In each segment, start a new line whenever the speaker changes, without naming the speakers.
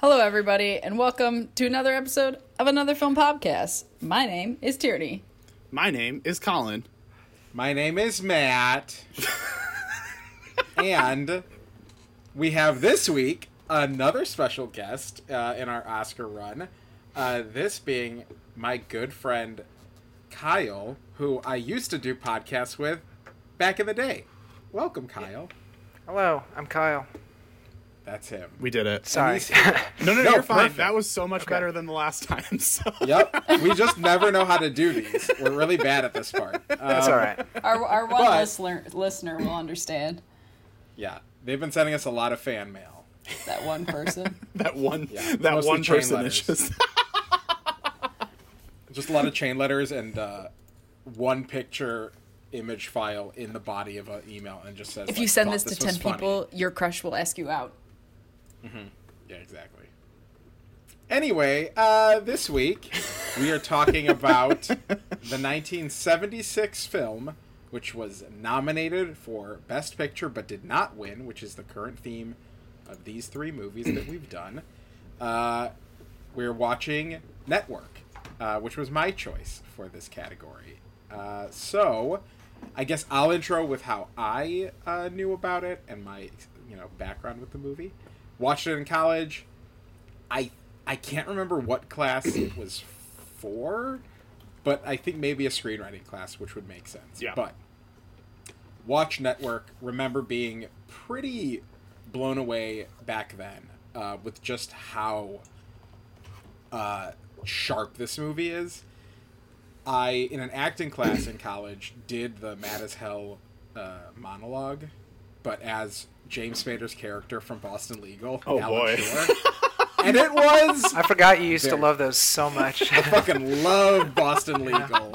Hello, everybody, and welcome to another episode of another film podcast. My name is Tierney.
My name is Colin.
My name is Matt. and we have this week another special guest uh, in our Oscar run. Uh, this being my good friend Kyle, who I used to do podcasts with back in the day. Welcome, Kyle.
Hello, I'm Kyle.
That's him.
We did it.
Sorry.
No, no, no,
No,
you're fine.
perfect.
That was so much better than the last time. So.
Yep. We just never know how to do these. We're really bad at this part.
That's
Um,
all right.
Our, our one
But-
listener, listener will understand
Yeah. They've been sending us a lot of fan mail.
that one person.
That one,
Yeah,
that one person is just.
Just a lot of chain letters and uh, one picture image file in the body of an email and just says
if you send this to
was
10
funny."
people, your crush will ask you out.
Yeah, exactly. Anyway, uh, this week we are talking about the 1976 film, which was nominated for Best Picture but did not win, which is the current theme of these three movies that we've done. Uh, we're watching Network, uh, which was my choice for this category. Uh, so, I guess I'll intro with how I uh, knew about it and my you know background with the movie. Watched it in college. I I can't remember what class it was for, but I think maybe a screenwriting class, which would make sense.
Yeah.
But Watch Network. Remember being pretty blown away back then uh, with just how uh, sharp this movie is. I, in an acting class in college, did the Mad as Hell uh, monologue, but as James Spader's character from Boston Legal.
Oh,
Alan
boy.
Shore. and it was.
I forgot you used
Very.
to love those so much.
I fucking love Boston Legal.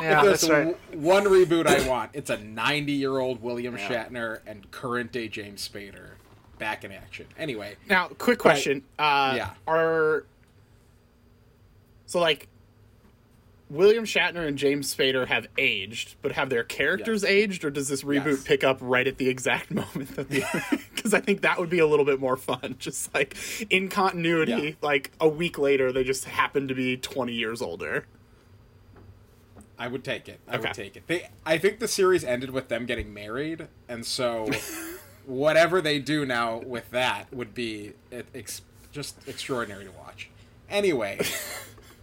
yeah,
if there's
that's right.
w- one reboot I want, it's a 90 year old William Shatner and current day James Spader back in action. Anyway,
Now, quick question. Uh,
Yeah.
Are so like William Shatner and James Spader have aged, but have their characters
Yes.
aged, or does this reboot
Yes.
pick up right at the exact moment that the? Because I think that would be a little bit more fun. Just like in continuity,
Yeah.
like a week later, they just happen to be twenty years older.
I would take it. I
Okay.
would take it. They, I think the series ended with them getting married, and so whatever they do now with that would be ex, just extraordinary to watch. Anyway,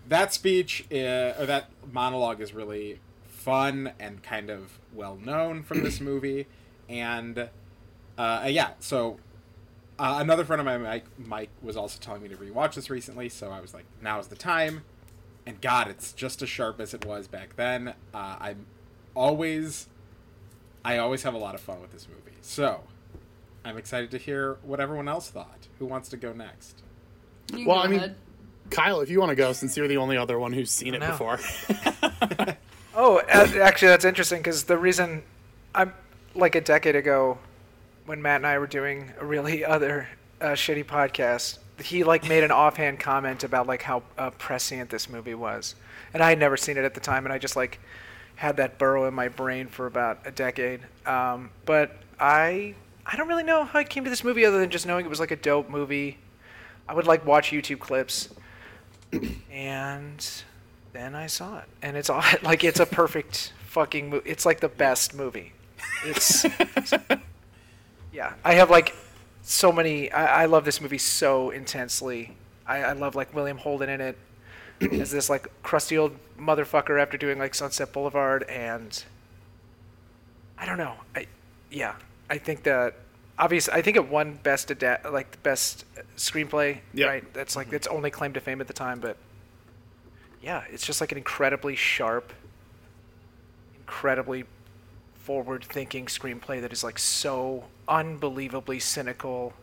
that speech uh, or that monologue is really fun and kind of well known from this movie, and uh, yeah. So uh, another friend of mine, Mike, Mike, was also telling me to rewatch this recently, so I was like, now is the time. And God, it's just as sharp as it was back then. Uh, I'm always, I always have a lot of fun with this movie. So, I'm excited to hear what everyone else thought. Who wants to go next?
You
Well,
go
I mean-
ahead.
Kyle, if you want to go, since you're the only other one who's seen it
know.
before.
Oh, actually, that's interesting because the reason I'm like a decade ago when Matt and I were doing a really other uh, shitty podcast, he like made an offhand comment about like how uh, prescient this movie was, and I had never seen it at the time, and I just like had that burrow in my brain for about a decade. Um, but I I don't really know how I came to this movie other than just knowing it was like a dope movie. I would like watch YouTube clips, and then I saw it, and it's all like it's a perfect fucking movie. It's like the best movie. It's yeah. I have like so many. I, I love this movie so intensely. I, I love like William Holden in it as this like crusty old motherfucker after doing like Sunset Boulevard, and I don't know. I yeah. I think that obviously I think it won best adapt like the best screenplay.
Yeah.
Right. That's like its only claim to fame at the time, but yeah, it's just like an incredibly sharp, incredibly forward-thinking screenplay that is like so unbelievably cynical,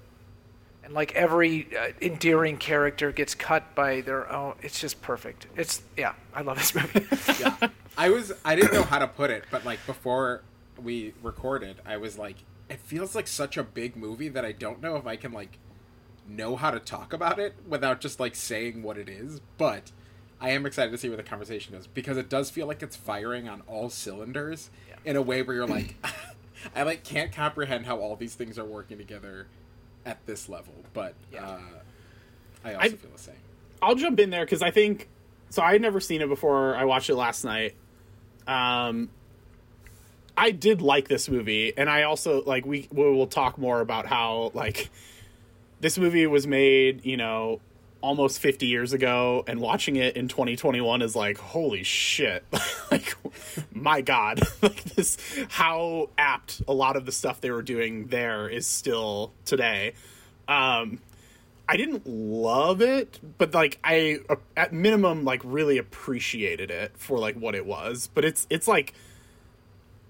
and like every uh, endearing character gets cut by their own. It's just perfect. It's yeah, I love this movie.
Yeah. I was, I didn't know how to put it, but like before we recorded, I was like, it feels like such a big movie that I don't know if I can like know how to talk about it without just like saying what it is, but I am excited to see where the conversation goes because it does feel like it's firing on all cylinders in a way where you're like I like can't comprehend how all these things are working together at this level, but
Yeah.
uh I also
I-
feel the same.
I'll jump in there because I think so. I had never seen it before. I watched it last night. Um, I did like this movie, and I also like we we will talk more about how like this movie was made, you know, almost 50 years ago, and watching it in 2021 is like holy shit, like my god, like this how apt a lot of the stuff they were doing there is still today. Um, I didn't love it, but like I uh, at minimum like really appreciated it for like what it was. But it's it's like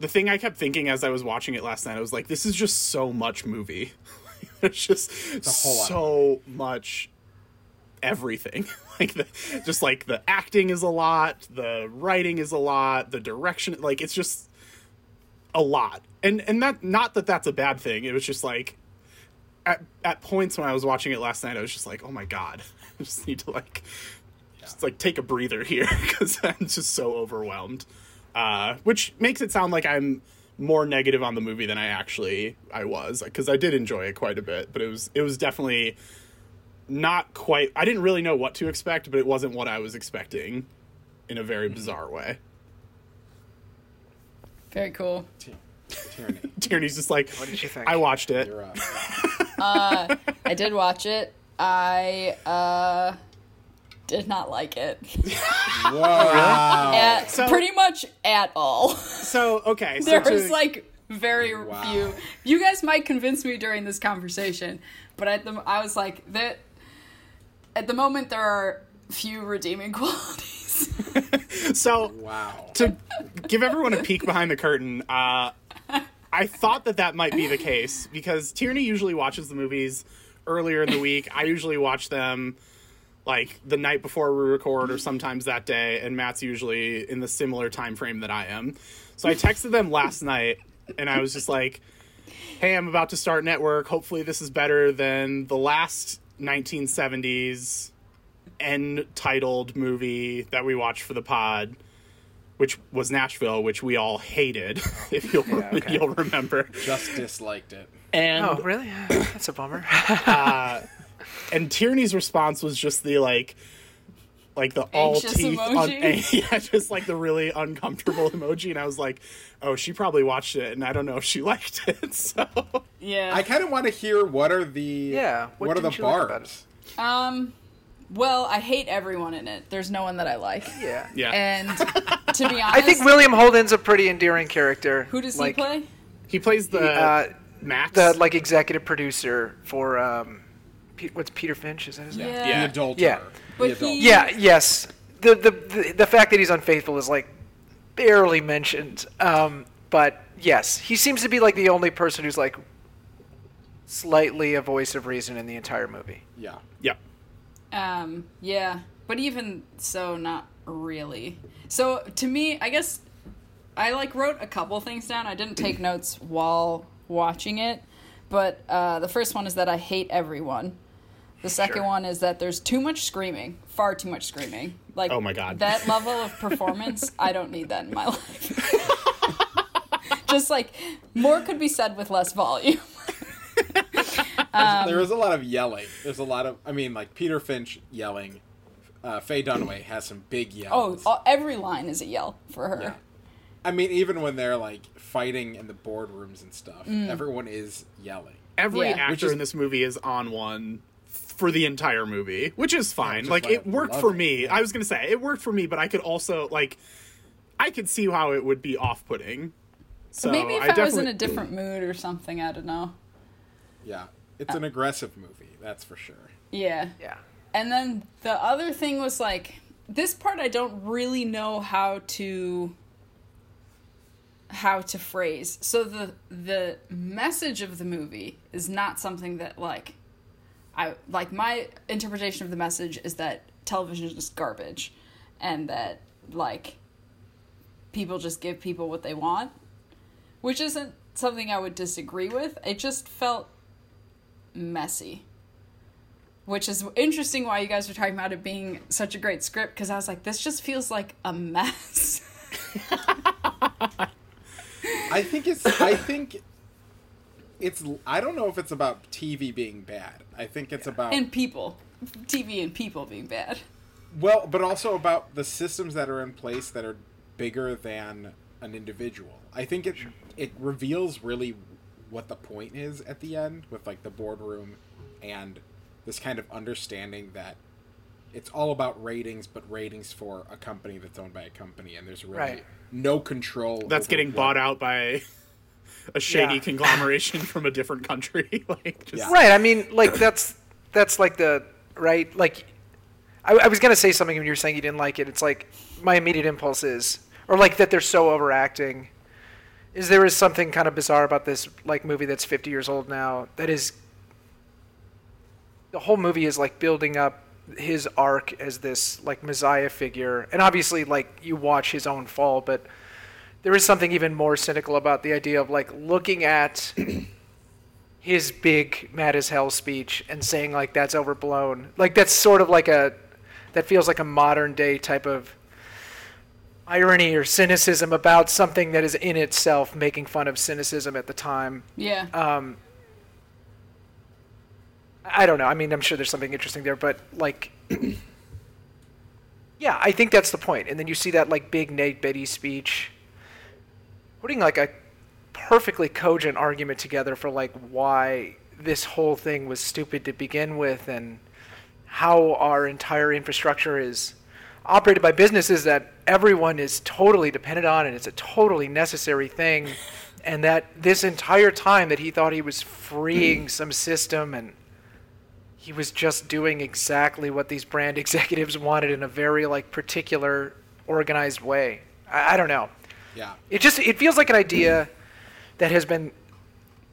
the thing I kept thinking as I was watching it last night. I was like, this is just so much movie. it's just
a whole lot.
so much everything. like the just like the acting is a lot, the writing is a lot, the direction like it's just a lot. And and that not that that's a bad thing. It was just like at at points when I was watching it last night, I was just like, oh my god, I just need to like just like take a breather here because I'm just so overwhelmed. Uh, which makes it sound like I'm more negative on the movie than I actually I was because I did enjoy it quite a bit, but it was it was definitely not quite. I didn't really know what to expect, but it wasn't what I was expecting in a very bizarre way.
Very cool.
Ty- Tyranny,
Tierney's just like,
What did you think?
I watched it.
you're up.
I did watch it. I uh did not like it.
Wow.
At,
So-
pretty much at all.
So okay, so
there
to-
was like very
Wow.
few. You guys might convince me during this conversation, but at the I was like that. At the moment, there are few redeeming qualities.
so
Wow.
to give everyone a peek behind the curtain, uh, I thought that that might be the case because Tierney usually watches the movies earlier in the week. I usually watch them like the night before we record or sometimes that day, and Matt's usually in the similar time frame that I am. So I texted them last night, and I was just like, "Hey, I'm about to start network. Hopefully, this is better than the last 1970s end titled movie that we watched for the pod." which was Nashville, which we all hated, if you'll
okay.
you'll remember.
Just disliked it.
And
Oh, really? That's a bummer.
Uh, and Tierney's response was just the like like the all
Anxious
teeth
emoji?
yeah, just like the really uncomfortable emoji and I was like, "Oh, she probably watched it and I don't know if she liked it." So
yeah.
I kind of want to hear what are the
Yeah, what
what, are the
didn't like
bars?
um. Well, I hate everyone in it. There's no one that I like.
yeah.
yeah.
And to be honest,
I think William Holden's a pretty endearing character.
who does
like,
he play?
he plays the
Uh,
Max.
the like executive producer for um, Pe- what's Peter Finch? Is that his name?
Yeah.
Yeah.
The adult.
Yeah.
But
the adult.
he-
Yeah. Yes. The, the the the fact that he's unfaithful is like barely mentioned. Um, but yes, he seems to be like the only person who's like slightly a voice of reason in the entire movie.
Yeah.
Yep.
Um, yeah, but even so, not really. So to me, I guess I like wrote a couple things down. I didn't take notes while watching it, but uh, the first one is that I hate everyone. The second
Sure.
one is that there's too much screaming, far too much screaming. Like,
Oh my God.
that level of performance, I don't need that in my life. Just like more could be said with less volume.
there is a lot of yelling. There's a lot of. I mean, like Peter Finch yelling. Uh, Faye Dunaway has some big
Oh,
yells.
all- every line is a yell for her.
Yeah. I mean, even when they're like fighting in the boardrooms and stuff,
Mm.
everyone is yelling.
Every
Yeah.
Actor
is-
in this movie is on one for the entire movie, which is fine.
which
like it worked for
it,
me.
yeah.
I was gonna say it worked for me, but I could also like I could see how it would be off putting. So
Maybe if
I,
I, was in a different mood or something, I don't know.
Yeah, it's an aggressive movie, that's for sure.
Yeah.
Yeah.
And then the other thing was like this part I don't really know how to how to phrase. So the the message of the movie is not something that like I like my interpretation of the message is that television is just garbage and that like people just give people what they want, which isn't something I would disagree with. It just felt messy. Which is interesting why you guys were talking about it being such a great script because I was like, this just feels like a mess.
I think it's. I think it's. I don't know if it's about TV being bad. I think it's about.
and people. TV and people being bad.
Well, but also about the systems that are in place that are bigger than an individual. I think it it reveals really what the point is at the end with like the boardroom and this kind of understanding that it's all about ratings, but ratings for a company that's owned by a company, and there's really
Right.
no control.
That's getting
what-
bought out by a shady
Yeah.
conglomeration from a different country. like, just
Yeah.
Right. I mean, like that's that's like the right. Like, I, I was gonna say something when you were saying you didn't like it. It's like my immediate impulse is, or like that they're so overacting. Is there is something kind of bizarre about this like movie that's 50 years old now? That is, the whole movie is like building up his arc as this like messiah figure, and obviously like you watch his own fall, but there is something even more cynical about the idea of like looking at his big mad as hell speech and saying like that's overblown like that's sort of like a that feels like a modern day type of irony or cynicism about something that is in itself making fun of cynicism at the time
Yeah.
um i don't know i mean i'm sure there's something interesting there but like yeah i think that's the point. and then you see that like big Ned Beatty speech putting like a perfectly cogent argument together for like why this whole thing was stupid to begin with and how our entire infrastructure is operated by businesses that everyone is totally dependent on and it's a totally necessary thing and that this entire time that he thought he was freeing hmm. some system and he was just doing exactly what these brand executives wanted in a very like particular organized way. I, I don't know
Yeah.
it just it feels like an idea that has been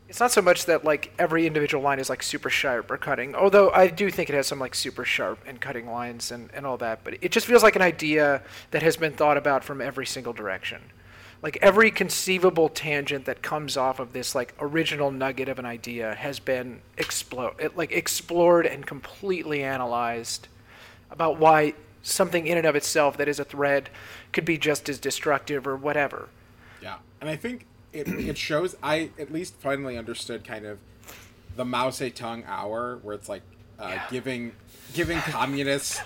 it's not so much that like every individual line is like super sharp or cutting although i do think it has some like super sharp and cutting lines and, and all that but it just feels like an idea that has been thought about from every single direction like every conceivable tangent that comes off of this like original nugget of an idea has been explode like explored and completely analyzed about why something in and of itself that is a thread could be just as destructive or whatever
Yeah, and I think it, it shows. I at least finally understood kind of the Mao Zedong hour, where it's like uh,
Yeah.
giving giving communists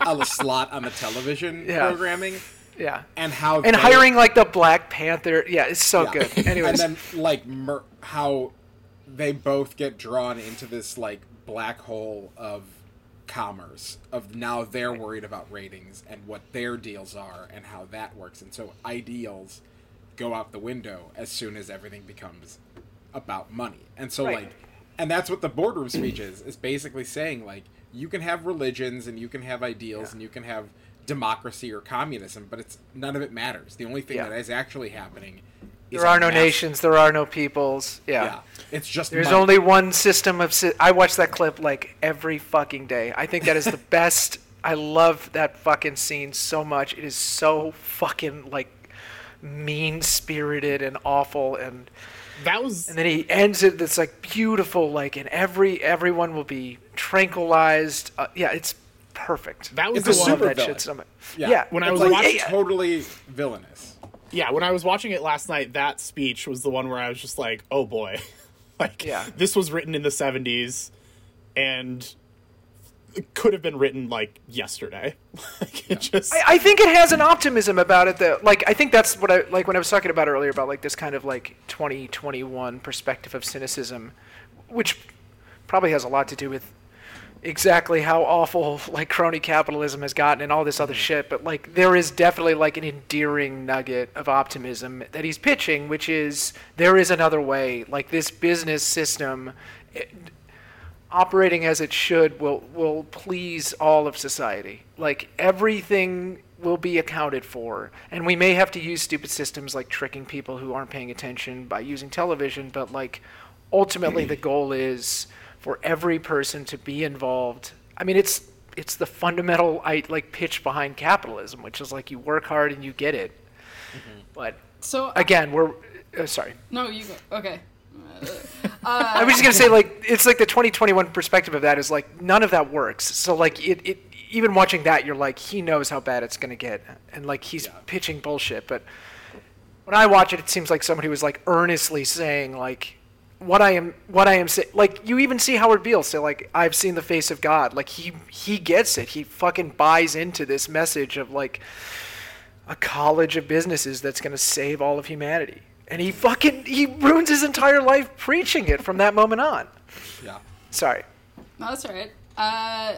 a slot on the television
Yeah.
programming,
yeah
and how
and
they-
hiring like the Black Panther. Yeah, it's so
yeah.
good. Anyways,
and then like mer- how they both get drawn into this like black hole of commerce of now they're worried about ratings and what their deals are and how that works and so ideals go out the window as soon as everything becomes about money and so
Right.
like and that's what the boardroom speech is is basically saying like you can have religions and you can have ideals
Yeah.
and you can have democracy or communism but it's none of it matters the only thing
Yeah.
that is actually happening is
there are no
mass-
nations. There are no peoples. Yeah.
yeah. It's just
There's
money.
only one system of. Si- I watch that clip like every fucking day. I think that is the best. I love that fucking scene so much. It is so fucking like mean spirited and awful and
that was
and then he ends it that's like beautiful like and every everyone will be tranquilized uh, yeah it's perfect
That was
It's
the
a
one-
love
super
that
villain.
shit so
Yeah.
yeah,
When I was
like,
watching-
it's totally villainous.
Yeah, when I was watching it last night, that speech was the one where I was just like, "Oh boy." like
Yeah.
this was written in the 70s and it could have been written like yesterday. like it just
I, I think it has an optimism about it that like I think that's what I like when I was talking about earlier about like this kind of like 2021 perspective of cynicism which probably has a lot to do with exactly how awful like crony capitalism has gotten and all this other mm-hmm. shit but like there is definitely like an endearing nugget of optimism that he's pitching which is there is another way. Like this business system it, operating as it should will will please all of society. Like everything will be accounted for, and we may have to use stupid systems like tricking people who aren't paying attention by using television, but like ultimately the goal is for every person to be involved. I mean, it's it's the fundamental I like pitch behind capitalism, which is like you work hard and you get it. Mm-hmm. But
So uh,
again, we're uh, sorry.
no, you go. Okay.
Uh, I was just gonna say like it's like the 2021 perspective of that is like none of that works. So like it, it even watching that you're like he knows how bad it's gonna get and like he's pitching bullshit. But when I watch it, it seems like somebody was like earnestly saying like what I am what I am saying. Like you even see Howard Beale say like I've seen the face of God. Like he he gets it. He fucking buys into this message of like a college of businesses that's going to save all of humanity. And he fucking he ruins his entire life preaching it from that moment on.
Yeah.
Sorry.
No, that's all right. Uh,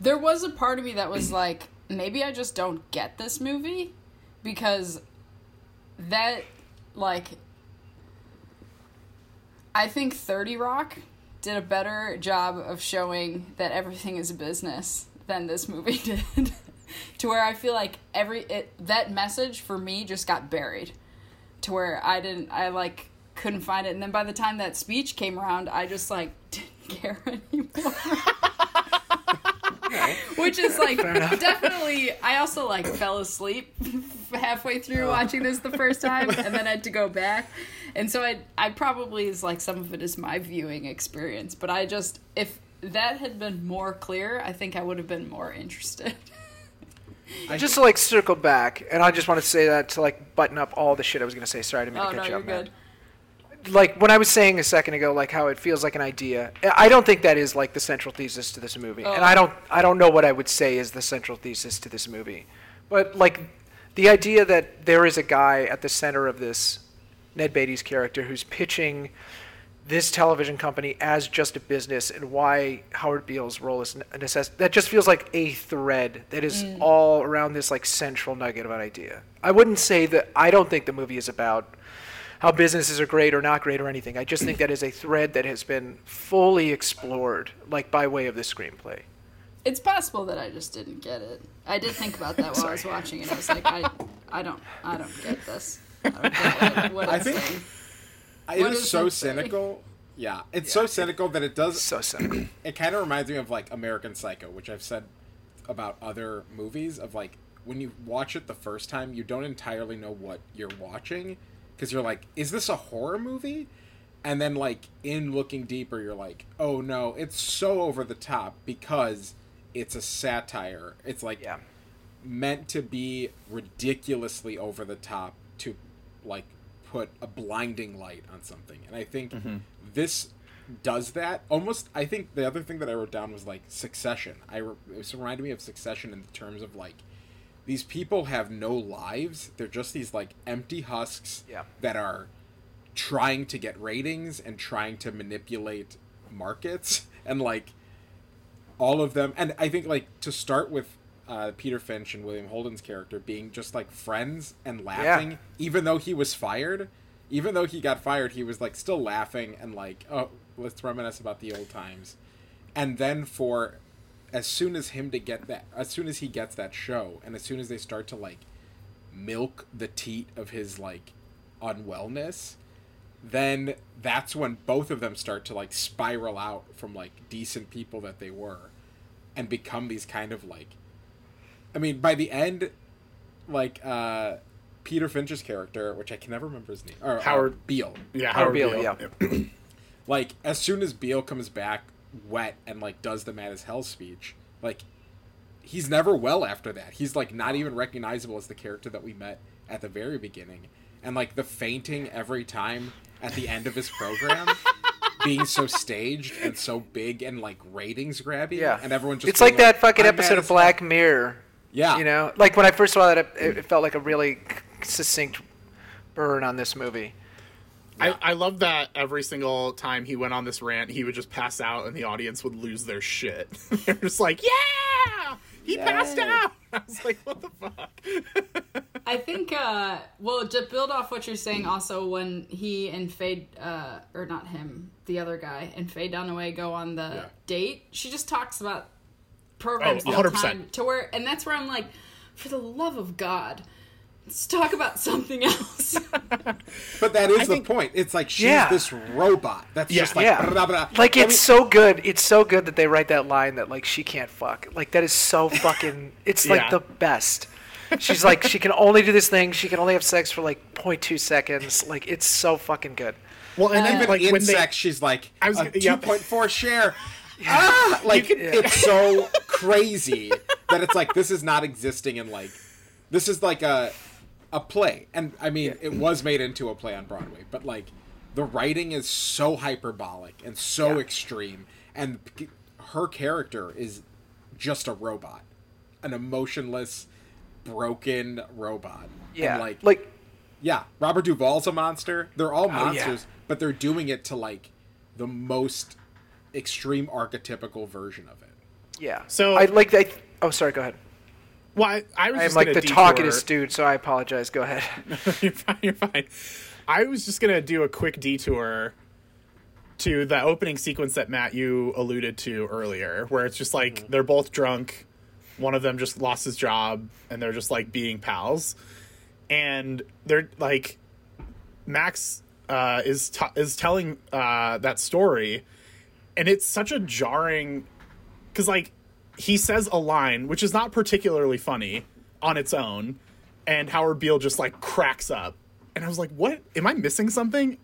there was a part of me that was like, maybe I just don't get this movie because that, like, I think 30 Rock did a better job of showing that everything is a business than this movie did. to where I feel like every it, that message for me just got buried. To where I didn't I like couldn't find it and then by the time that speech came around I just like didn't care anymore. Which is like definitely I also like fell asleep halfway through oh. watching this the first time and then had to go back. And so I I probably is like some of it is my viewing experience, but I just if that had been more clear, I think I would have been more interested.
I just to like circle back, and I just want to say that to like button up all the shit I was going to say. Sorry to make
oh
a
no,
cut you
you're
man.
good.
like when I was saying a second ago, like how it feels like an idea. I don't think that is like the central thesis to this movie, and
Oh.
I don't, I don't know what I would say is the central thesis to this movie, but like the idea that there is a guy at the center of this, Ned Beatty's character, who's pitching this television company as just a business, and why Howard Beale's role is a necessity. That just feels like a thread that is mm. all around this like central nugget of an idea. I wouldn't say that. I don't think the movie is about how businesses are great or not great or anything. I just think that is a thread that has been fully explored, like by way of the screenplay.
It's possible that I just didn't get it. I did think about that while I was watching it. I was like, I, I don't, I don't get this. I don't what, what
I
it's
think-
saying.
It
What
is
does
so
it say?
cynical. Yeah, it's so cynical that it does.
So cynical.
it kind of reminds me of like American Psycho, which I've said about other movies. Of like when you watch it the first time, you don't entirely know what you're watching because you're like, is this a horror movie? And then like in looking deeper, you're like, oh no, it's so over the top because it's a satire. It's like
yeah.
meant to be ridiculously over the top to like put a blinding light on something. And i think mm-hmm. this does that. Almost i think the other thing that i wrote down was like succession. I re- it reminded me of succession in terms of like these people have no lives. They're just these like empty husks
Yeah.
that are trying to get ratings and trying to manipulate markets. And like all of them and i think like to start with uh, peter finch and william holden's character being just like friends and laughing even though he was fired? Even though he got fired he was like still laughing and like oh let's reminisce about the old times. And then for as soon as him to get that as soon as he gets that show and as soon as they start to like milk the teat of his like unwellness then that's when both of them start to like spiral out from like decent people that they were and become these kind of like I mean by the end like uh Peter Finch's character, which I can never remember his name, or uh,
Howard-
Beale.
Yeah,
Howard
Howard
Beale,
Beale.
yeah.
Like as soon as Beale comes back wet and like does the mad as hell speech, like he's never well after that. He's like not even recognizable as the character that we met at the very beginning. And like the fainting every time at the end of his program being so staged and so big and like ratings grabby.
Yeah.
And everyone just
It's
being
like that fucking
"I'm
episode of. Black Mirror.
Yeah.
You know, like when I first saw that, it, it felt like a really succinct burn on this movie.
I, I love that every single time he went on this rant, he would just pass out and the audience would lose their shit. They're just like, yeah, he passed out. I was like, what the fuck?
I think, uh, well, to build off what you're saying, also when he and Faye, uh, or not him, the other guy, and Faye Dunaway go on the
Yeah.
date, she just talks about programs
Oh, 100%.
time to where, and that's where I'm like, for the love of God, let's talk about something else.
But that is the
think-
point. It's like she's
Yeah.
this robot that's
Yeah.
just like
yeah,
blah, blah, blah.
like
I
it's
mean-
so good. It's so good that they write that line that like she can't fuck. Like that is so fucking. It's like
Yeah.
the best. She's like she can only do this thing. She can only have sex for like 0.2 seconds. Like it's so fucking good.
Well, and then
even
like
in
when they,
sex, she's like
I was
a
gonna- yeah.
2.4 share. Ah, like
could-
it's so crazy that it's like this is not existing in like this is like a a play, and I mean it was made into a play on Broadway, but like the writing is so hyperbolic and so
Yeah.
extreme, and her character is just a robot, an emotionless, broken robot.
Yeah,
and like,
like
yeah, Robert Duvall's a monster. They're all
Oh, yeah.
monsters, but they're doing it to like the most extreme archetypical version of it.
yeah.
So-
I like that. Oh, sorry. Go ahead.
Well, I, I was
I'm
just
like the
detour-
talkingest dude, so I apologize. Go ahead.
you're fine. You're fine. I was just gonna do a quick detour to the opening sequence that Matt you alluded to earlier, where it's just like they're both drunk. One of them just lost his job, and they're just like being pals, and they're like Max uh, is t- is telling uh, that story, and it's such a jarring because like he says a line which is not particularly funny on its own and howard beale just like cracks up. And i was like what? Am i missing something?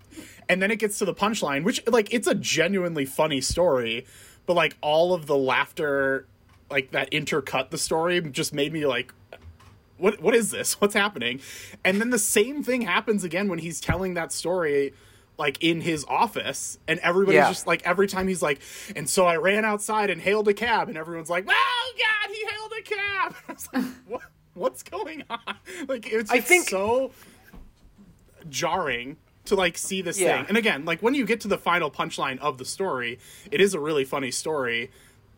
And then it gets to the punchline which like it's a genuinely funny story but like all of the laughter like that intercut the story just made me like what what is this? What's happening? And then the same thing happens again when he's telling that story like in his office and everybody's
Yeah.
just like every time he's like and so i ran outside and hailed a cab and everyone's like oh god he hailed a cab I was like, what, what's going on like it's
I
just
think-
so jarring to like see this
Yeah.
thing and again like when you get to the final punchline of the story it is a really funny story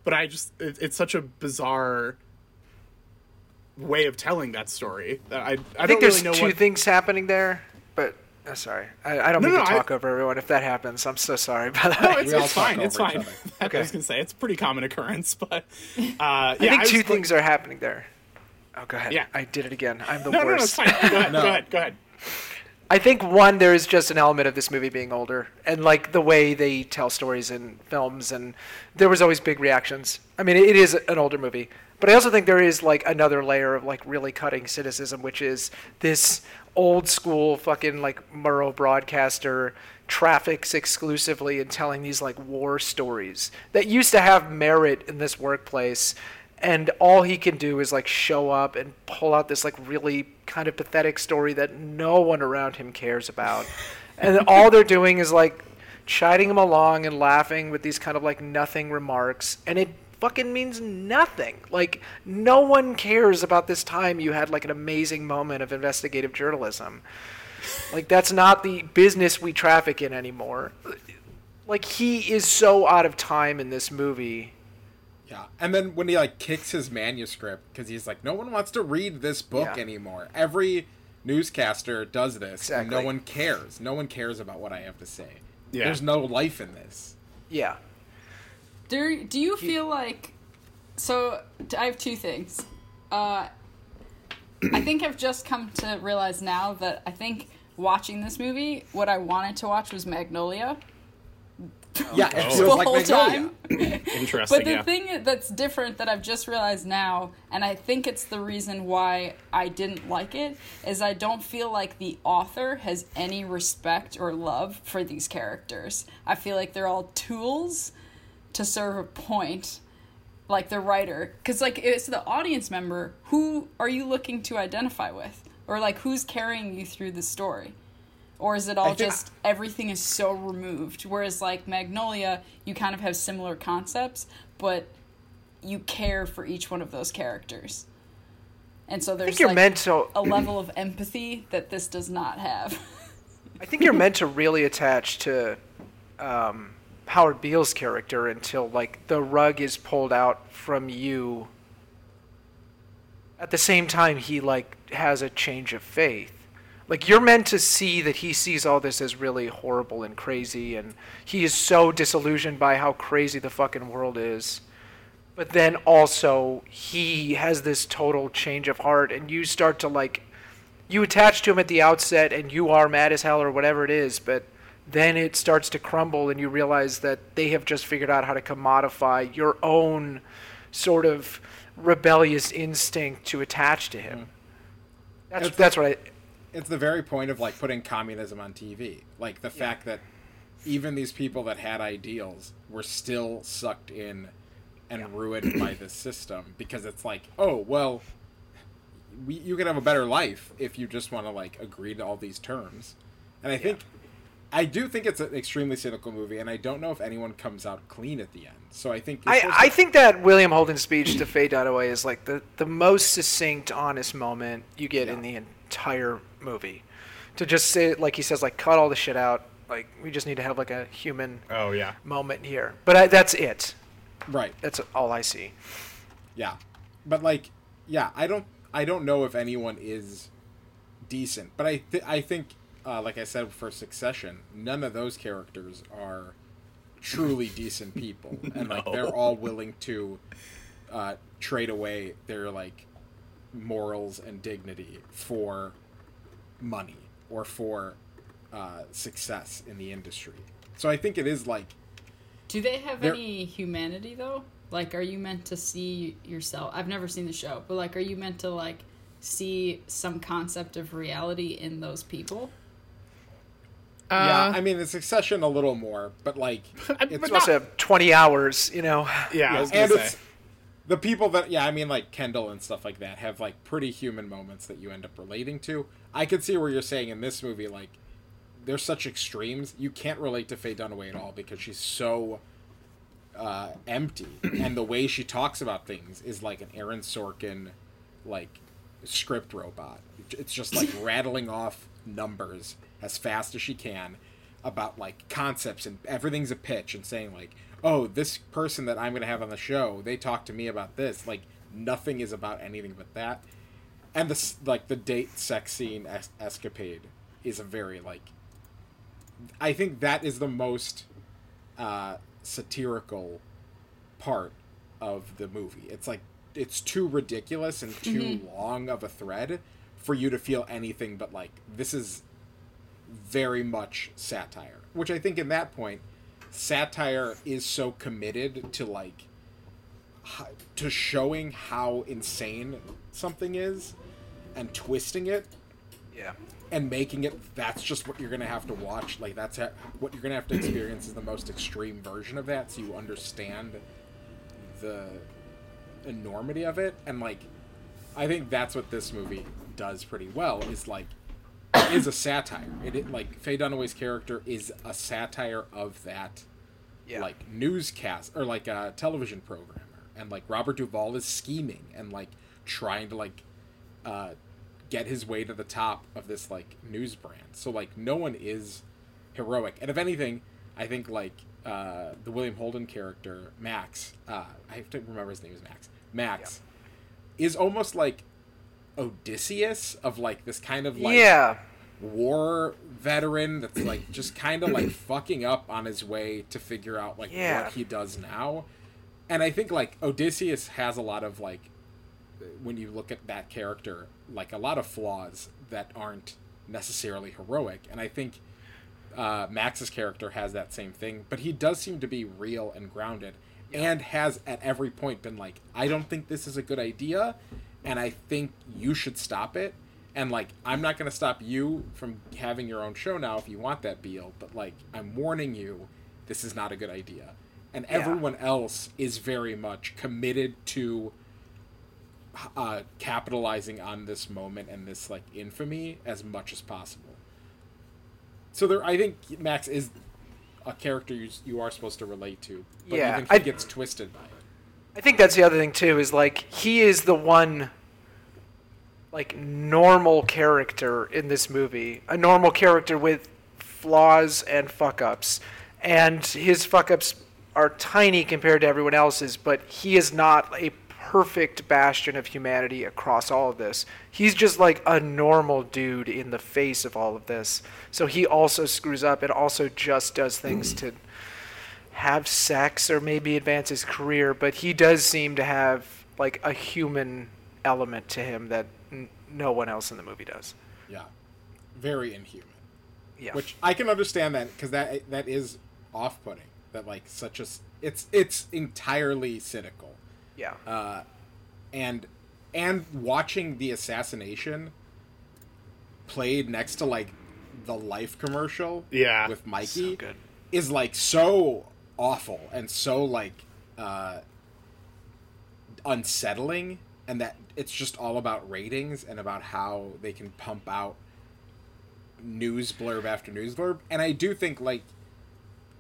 but i just it, it's such a bizarre way of telling that story that i i,
I
don't
think
really
there's
know
two
what
things happening there, but uh, sorry, I, I don't
No,
mean
no,
to
I-
talk over everyone. If that happens, I'm so sorry about that.
No, it's, it's fine. It's fine.
other.
I was gonna say it's a pretty common occurrence, but uh, yeah,
I think
was
two
like-
things are happening there. Oh, go ahead.
Yeah.
I did it again. I'm the
No, no, no, it's fine. Go ahead.
No.
Go ahead. Go ahead.
I think one, there is just an element of this movie being older, and like the way they tell stories in films, and there was always big reactions. I mean, it is an older movie, but I also think there is like another layer of like really cutting cynicism, which is this old school fucking like Murrow broadcaster traffics exclusively and telling these like war stories that used to have merit in this workplace. And all he can do is like show up and pull out this like really kind of pathetic story that no one around him cares about. And all they're doing is like chiding him along and laughing with these kind of like nothing remarks. And it fucking means nothing like no one cares about this time you had like an amazing moment of investigative journalism like that's not the business we traffic in anymore like he is so out of time in this movie
Yeah, and then when he like kicks his manuscript because he's like, no one wants to read this book
Yeah.
anymore. Every newscaster does this, and no one cares. No one cares about what I have to say.
Yeah.
There's no life in this.
yeah
Do do you feel like so I have two things. Uh I think I've just come to realize now that I think watching this movie, what I wanted to watch was Magnolia.
Yeah, it
Oh.
feels
the
like
whole
Magnolia.
time.
Interesting.
But the
yeah.
thing that's different that I've just realized now, and I think it's the reason why I didn't like it, is I don't feel like the author has any respect or love for these characters. I feel like they're all tools to serve a point, like the writer. Because, like, it's the audience member, who are you looking to identify with? Or, like, who's carrying you through the story? Or is it all just everything is so removed? Whereas like Magnolia, you kind of have similar concepts, but you care for each one of those characters. And so there's like a level of empathy that this does not have.
I think you're meant to really attach to um, Howard Beale's character until like the rug is pulled out from you. At the same time, he like has a change of faith. Like you're meant to see that he sees all this as really horrible and crazy, and he is so disillusioned by how crazy the fucking world is. But then also he has this total change of heart, and you start to like you attach to him at the outset and you are mad as hell or whatever it is, but then it starts to crumble and you realize that they have just figured out how to commodify your own sort of rebellious instinct to attach to him. Mm-hmm. That's
It's
that's what I
It's the very point of like putting communism on TV. Like the
Yeah.
fact that even these people that had ideals were still sucked in and ruined by this system because it's like, oh well, we, you can have a better life if you just want to like agree to all these terms. And I think I do think it's an extremely cynical movie, and I don't know if anyone comes out clean at the end. So I think you're
I, I think that William Holden speech to Faye Dunaway is like the, the most succinct, honest moment you get in the entire movie. To just say, like he says, like cut all the shit out. Like we just need to have like a human
Oh yeah.
moment here. But I, that's it.
right.
That's all I see.
Yeah, but like, yeah, I don't, I don't know if anyone is decent, but I, th- I think, uh, like I said for Succession, none of those characters are truly decent people, and like they're all willing to uh, trade away their like morals and dignity for money or for uh, success in the industry. So I think it is like
Do they have any humanity though? Like, are you meant to see yourself? I've never seen the show, but like, are you meant to like see some concept of reality in those people?
Yeah,
Uh,
I mean, the Succession a little more, but like
but
it's
not-
Supposed to have 20 hours, you know.
yeah, I
Yeah, and
say.
it's the people that yeah, I mean like Kendall and stuff like that have like pretty human moments that you end up relating to. I could see where you're saying in this movie like there's such extremes you can't relate to Faye Dunaway at all because she's so uh, empty and the way she talks about things is like an Aaron Sorkin like script robot. It's just like rattling off numbers as fast as she can about like concepts and everything's a pitch and saying like, "Oh, this person that I'm going to have on the show, they talked to me about this." Like nothing is about anything but that. And this like the date sex scene es- escapade is a very like I think that is the most uh, satirical part of the movie. It's like it's too ridiculous and too long of a thread for you to feel anything but like this is very much satire. Which I think in that point, satire is so committed to like to showing how insane something is and twisting it
Yeah.
and making it that's just what you're gonna have to watch like that's ha- what you're gonna have to experience is the most extreme version of that so you understand the enormity of it and like i think that's what this movie does pretty well is like is a satire. It, it like faye dunaway's character is a satire of that
Yeah.
like newscast or like a television programmer. And like robert duvall is scheming and like trying to like uh get his way to the top of this like news brand. So like no one is heroic. And if anything i think like uh the william holden character max uh i have to remember his name is max. Max is almost like odysseus of like this kind of like
yeah.
War veteran that's like just kind of like fucking up on his way to figure out like
Yeah.
what he does now. And I think like Odysseus has a lot of like when you look at that character, like a lot of flaws that aren't necessarily heroic. And I think uh, Max's character has that same thing, but he does seem to be real and grounded, and has at every point been like, "I don't think this is a good idea, and I think you should stop it." And like, I'm not going to stop you from having your own show now if you want that, Beale. But like, I'm warning you, this is not a good idea. And
Yeah.
everyone else is very much committed to uh, capitalizing on this moment and this like infamy as much as possible. So there, I think Max is a character you you are supposed to relate to, but
Yeah,
even he
I-
gets twisted by it.
I think that's the other thing too is like he is the one like normal character in this movie, a normal character with flaws and fuck ups. And his fuck ups are tiny compared to everyone else's, but he is not a perfect bastion of humanity across all of this. He's just like a normal dude in the face of all of this. So he also screws up and also just does things to have sex or maybe advance his career, but he does seem to have like a human element to him that n- no one else in the movie does.
Yeah, very inhuman.
Yeah.
Which I can understand that because that that is off-putting. That like such a it's it's entirely cynical.
yeah.
uh, and and watching the assassination played next to like the life commercial
Yeah.
with mikey
So good.
is like so awful and so like uh unsettling and that it's just all about ratings and about how they can pump out news blurb after news blurb, and I do think like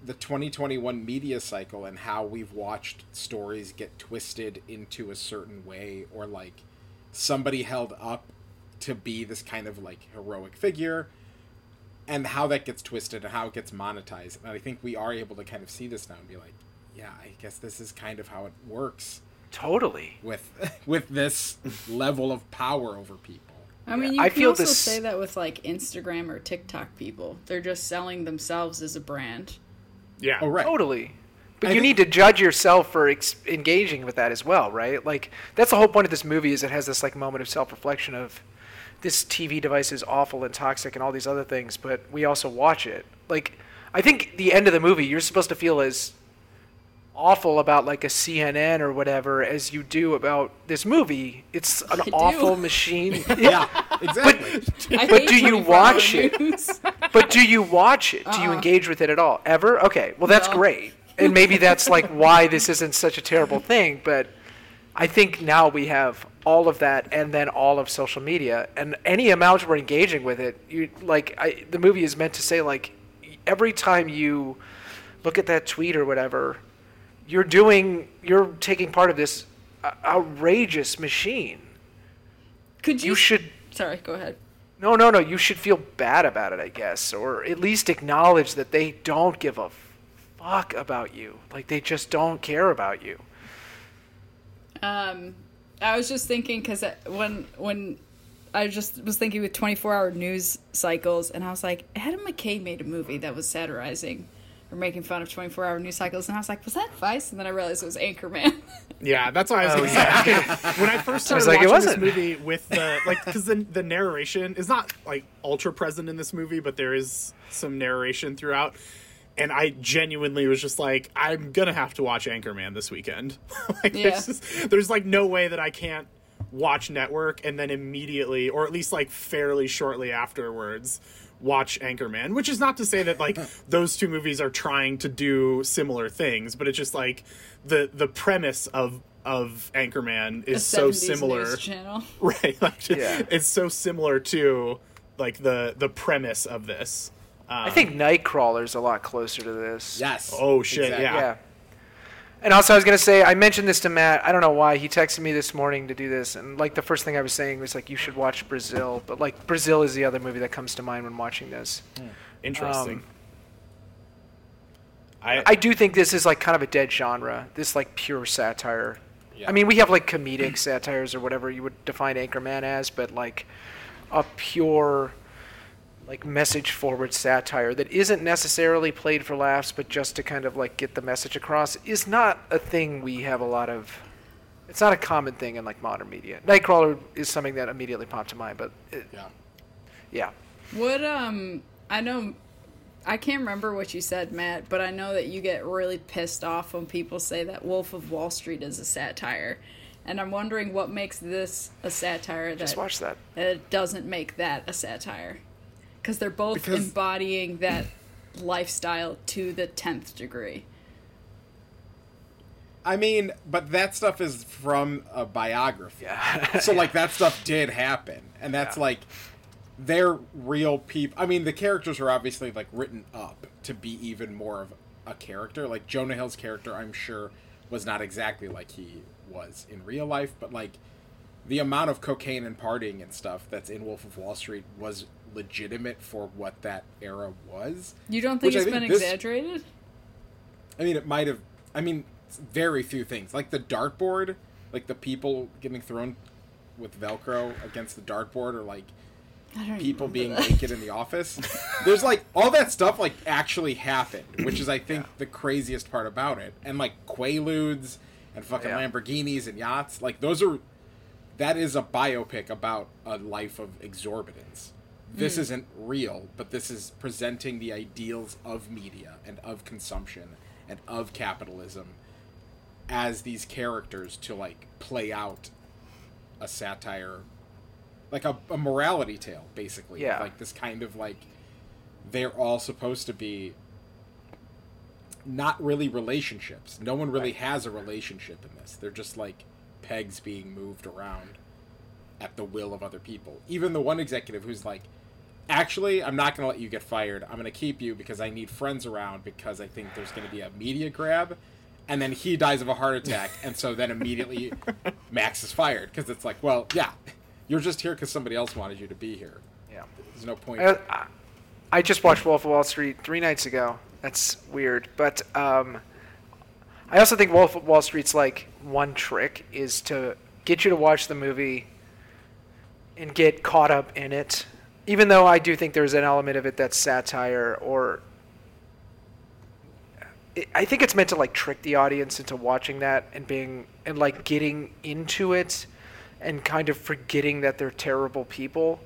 the 2021 media cycle and how we've watched stories get twisted into a certain way or like somebody held up to be this kind of like heroic figure and how that gets twisted and how it gets monetized. And I think we are able to kind of see this now and be like, yeah, I guess this is kind of how it works
Totally.
with with this level of power over people.
I mean, you
I
can
feel
also
this-
say that with like Instagram or TikTok people. They're just selling themselves as a brand.
Yeah.
Oh right.
Totally. But
I
you
think-
need to judge yourself for ex- engaging with that as well, right? Like that's the whole point of this movie is it has this like moment of self-reflection of this TV device is awful and toxic and all these other things, but we also watch it. Like I think the end of the movie you're supposed to feel as awful about like a CNN or whatever as you do about this movie. It's an
I do.
awful machine.
Yeah, exactly.
I
But do you watch
hour
it? But do you watch it? Do you
Uh-uh.
engage with it at all? Ever? Okay. Well, that's
No.
great. And maybe that's like why this isn't such a terrible thing, but I think now we have all of that and then all of social media and any amount we're engaging with it, you like I the movie is meant to say like every time you look at that tweet or whatever, you're doing you're taking part of this uh, outrageous machine.
Could you?
You should
Sorry, go ahead.
no, no, no. You should feel bad about it, I guess, or at least acknowledge that they don't give a fuck about you. Like they just don't care about you.
Um, I was just thinking because when when I just was thinking with 24 hour news cycles, and I was like, Adam McKay made a movie that was satirizing or making fun of 24 hour news cycles, and I was like, was that Vice? And then I realized it was Anchorman.
Yeah, that's what I was
Oh,
gonna say. when I first started
like, it
watching this movie with the like, because the the narration is not like ultra present in this movie, but there is some narration throughout. And I genuinely was just like, I'm gonna have to watch Anchorman this weekend. like,
Yeah.
there's, just, there's like no way that I can't watch Network and then immediately, or at least like fairly shortly afterwards, watch Anchorman. Which is not to say that like those two movies are trying to do similar things, but it's just like the the premise of of Anchorman
The
is so
70s
similar,
news channel.
right? Like,
Yeah.
it's so similar to like the the premise of this.
I think um, Nightcrawler's a lot closer to this.
Yes.
Oh, shit,
Exactly.
yeah.
Yeah. And also, I was gonna say, I mentioned this to Matt. I don't know why he texted me this morning to do this, and like the first thing I was saying was like, you should watch Brazil. But like, Brazil is the other movie that comes to mind when watching this.
Interesting.
Um,
I,
I do think this is like kind of a dead genre. This like pure satire.
Yeah.
I mean, we have like comedic satires or whatever you would define Anchorman as, but like a pure like message forward satire that isn't necessarily played for laughs, but just to kind of like get the message across is not a thing we have a lot of. It's not a common thing in like modern media. Nightcrawler is something that immediately popped to mind, but it,
Yeah.
yeah.
What um I know I can't remember what you said, Matt, but I know that you get really pissed off when people say that Wolf of Wall Street is a satire. And I'm wondering what makes this a satire
Just watch that.
that it doesn't make that a satire. Cuz they're both
Because-
embodying that lifestyle to the 10th degree.
I mean, but that stuff is from a biography.
Yeah.
so like that stuff did happen, and that's
Yeah.
like they're real people. I mean, the characters are obviously like written up to be even more of a character. Like Jonah Hill's character, I'm sure, was not exactly like he was in real life, but like the amount of cocaine and partying and stuff that's in Wolf of Wall Street was legitimate for what that era was.
You don't think
Which I
it's
think
been
this-
exaggerated?
I mean, it might have. I mean, very few things like the dartboard, like the people getting thrown with Velcro against the dartboard, or like people being
that.
naked in the office. There's like all that stuff like actually happened, which is I think the craziest part about it. And like Quaaludes and fucking
Yeah.
Lamborghinis and yachts, like those are that is a biopic about a life of exorbitance. This
Hmm.
isn't real, but this is presenting the ideals of media and of consumption and of capitalism as these characters to like play out a satire like a, a morality tale basically
Yeah.
like this kind of like they're all supposed to be not really relationships no one really has a relationship in this they're just like pegs being moved around at the will of other people even the one executive who's like actually, I'm not going to let you get fired. I'm going to keep you because I need friends around because I think there's going to be a media grab. And then he dies of a heart attack. and so then immediately Max is fired because it's like, well, yeah, you're just here because somebody else wanted you to be here.
Yeah.
There's no point.
I, I- I just watched Wolf of Wall Street three nights ago. That's weird, but um, I also think Wolf of Wall Street's like one trick is to get you to watch the movie and get caught up in it. Even though I do think there's an element of it that's satire, or I think it's meant to like trick the audience into watching that and being and like getting into it and kind of forgetting that they're terrible people.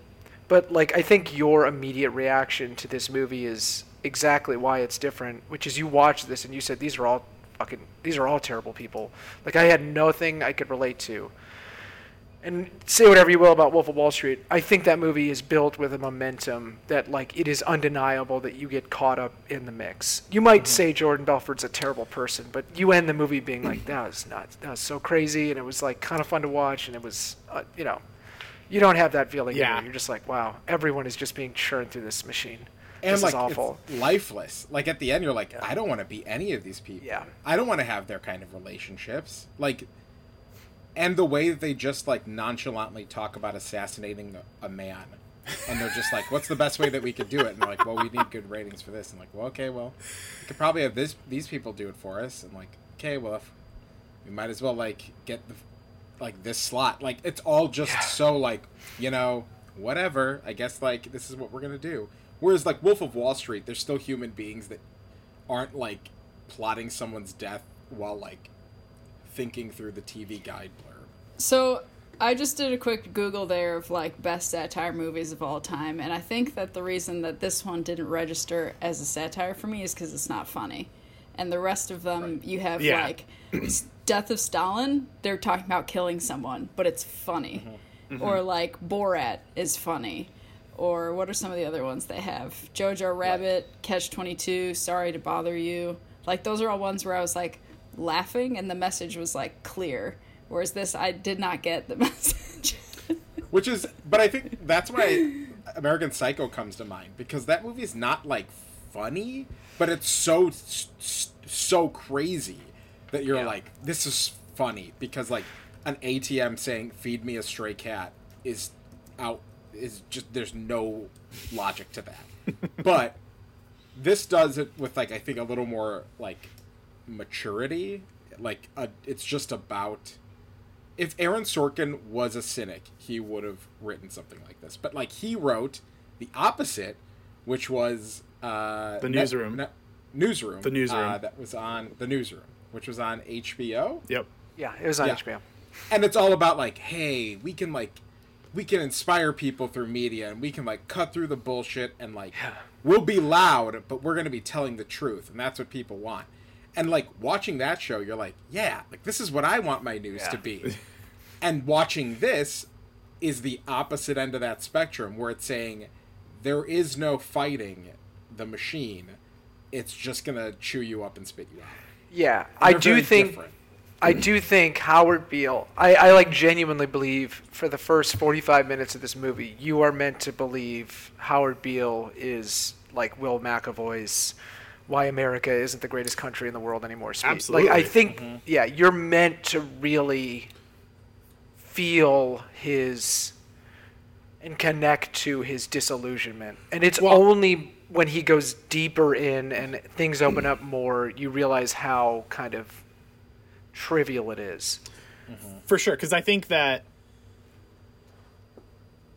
But like I think your immediate reaction to this movie is exactly why it's different, which is you watch this and you said these are all fucking these are all terrible people. Like I had nothing I could relate to. And say whatever you will about Wolf of Wall Street, I think that movie is built with a momentum that like it is undeniable that you get caught up in the mix. You might say Jordan Belfort's a terrible person, but you end the movie being like that was nuts, that was so crazy, and it was like kind of fun to watch, and it was uh, you know, you don't have that feeling.
Yeah.
you're just like wow, everyone is just being churned through this machine.
And
this
like
is awful.
it's lifeless. Like at the end, you're like, I don't want to be any of these people.
Yeah.
I don't want to have their kind of relationships. Like, and the way that they just like nonchalantly talk about assassinating a, a man, and they're just like, "What's the best way that we could do it?" And they're like, "Well, we need good ratings for this." And like, well, okay, well, we could probably have this these people do it for us. And like, okay, well, if we might as well like get the like this slot. Like, it's all just
Yeah.
so like, you know, whatever. I guess like this is what we're gonna do. Whereas like Wolf of Wall Street, there's still human beings that aren't like plotting someone's death while like thinking through the TV guide blurb.
So I just did a quick Google there of like best satire movies of all time, and I think that the reason that this one didn't register as a satire for me is because it's not funny, and the rest of them you have
Yeah.
like Death of Stalin. They're talking about killing someone, but it's funny, mm-hmm. or like Borat is funny. Or what are some of the other ones they have? Jojo Rabbit, Catch Twenty Two, Sorry to Bother You. Like those are all ones where I was like laughing and the message was like clear. Whereas this, I did not get the message.
Which is, but I think that's why American Psycho comes to mind because that movie is not like funny, but it's so so crazy that you're
Yeah.
like, this is funny because like an ATM saying "feed me a stray cat" is out is just there's no logic to that, but this does it with like I think a little more like maturity. Like a, it's just about if Aaron Sorkin was a cynic, he would have written something like this. But like he wrote the opposite, which was uh,
The
Net-
Newsroom.
Net- newsroom.
The Newsroom.
uh, that was on the newsroom, which was on HBO,
Yep.
Yeah, it was on
Yeah.
HBO.
and it's all about like, hey, we can like, we can inspire people through media, and we can like cut through the bullshit, and like,
Yeah.
we'll be loud, but we're gonna be telling the truth, and that's what people want. And like watching that show, you're like, yeah, like this is what I want my news
Yeah.
to be. and watching this is the opposite end of that spectrum, where it's saying there is no fighting the machine; it's just gonna chew you up and spit you out.
Yeah, I do think
different.
I do think Howard Beale. I, I like genuinely believe for the first forty-five minutes of this movie, you are meant to believe Howard Beale is like Will McAvoy's "Why America Isn't the Greatest Country in the World Anymore" speech.
Absolutely.
Like I think, mm-hmm. yeah, you're meant to really feel his and connect to his disillusionment, and it's
Well-
only when he goes deeper in and things open up more, you realize how kind of trivial it is. Mm-hmm.
for sure because i think that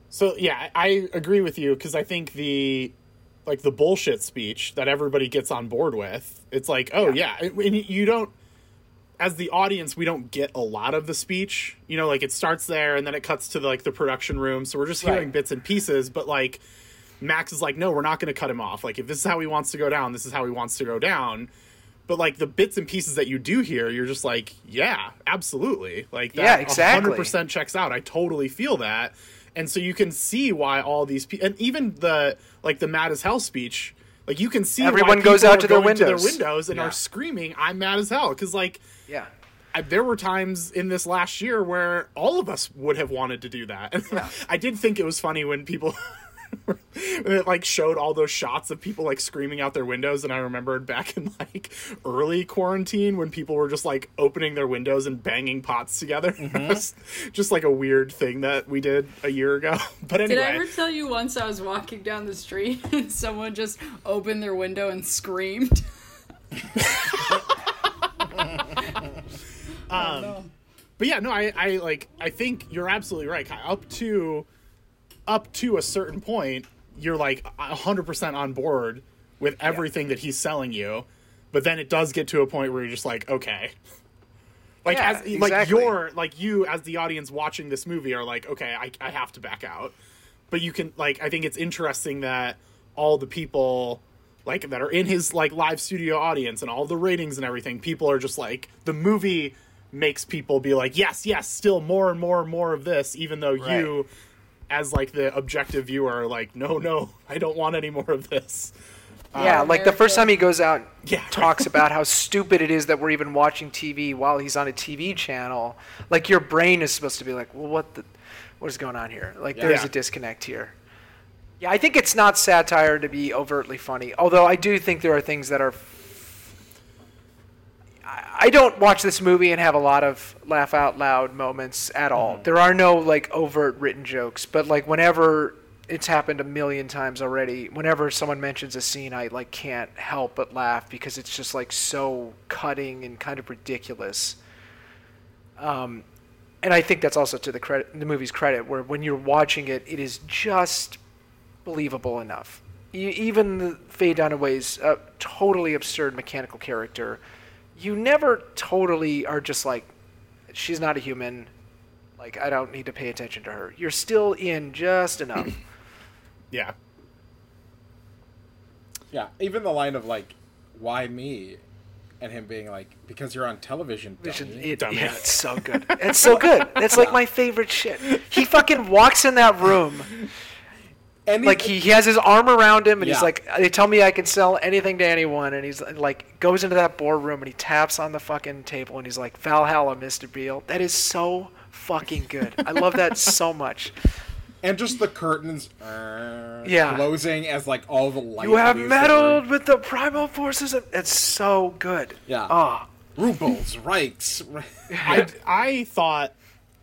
so yeah i agree with you because i think the like the bullshit speech that everybody gets on board with it's like oh yeah, and you don't as the audience we don't get a lot of the speech you know like it starts there and then it cuts to like the production room so we're just hearing
Right.
bits and pieces but like max is like no we're not going to cut him off like if this is how he wants to go down this is how he wants to go down but like the bits and pieces that you do here you're just like yeah absolutely like that
Yeah, exactly.
100% checks out i totally feel that and so you can see why all these people and even the like the mad as hell speech like you can see why
Everyone goes out to their windows.
windows and
Yeah.
are screaming i'm mad as hell because like
Yeah.
I, there were times in this last year where all of us would have wanted to do that.
Yeah.
I did think it was funny when people and it like showed all those shots of people like screaming out their windows and i remembered back in like early quarantine when people were just like opening their windows and banging pots together
Mm-hmm.
just like a weird thing that we did a year ago but anyway
Did I ever tell you once I was walking down the street and someone just opened their window and screamed?
Um, but yeah, no, I, I like I think you're absolutely right. Up to up to a certain point, you're like hundred percent on board with everything that he's selling you. But then it does get to a point where you're just like, okay. Like
Yeah,
as like
exactly.
you're like you as the audience watching this movie are like, okay, I, I have to back out. But you can like I think it's interesting that all the people like that are in his like live studio audience and all the ratings and everything, people are just like the movie makes people be like, yes, yes, still more and more and more of this, even though you as like the objective viewer like, no, no, I don't want any more of this.
Yeah, like the first time he goes out, and
Yeah.
talks about how stupid it is that we're even watching TV while he's on a TV channel. Like your brain is supposed to be like, well, what the, what is going on here? Like there's
Yeah.
a disconnect here. Yeah, I think it's not satire to be overtly funny. Although I do think there are things that are. I don't watch this movie and have a lot of laugh out loud moments at all. There are no like overt written jokes, but like whenever it's happened a million times already, whenever someone mentions a scene, I like can't help but laugh because it's just like so cutting and kind of ridiculous. Um, and I think that's also to the credit, the movie's credit, where when you're watching it, it is just believable enough. E- even the Faye Dunaway's uh, totally absurd mechanical character, you never totally are just like, she's not a human. Like I don't need to pay attention to her. You're still in just enough.
Yeah.
Yeah, even the line of like, "Why me?" and him being like, "Because you're on television."
Which
dummy."
it-
Dummy.
yeah, it's so good. It's so good. It's like my favorite shit. He fucking walks in that room
and
like he, he has his arm around him and he's like they tell me i can sell anything to anyone and he's like goes into that boardroom and he taps on the fucking table and he's like valhalla mr beale that is so fucking good i love that so much
and just the curtains uh,
Yeah.
closing as like all the light.
you have meddled with the primal forces of, it's so good
Yeah.
oh
rubles, Reichs.
I I thought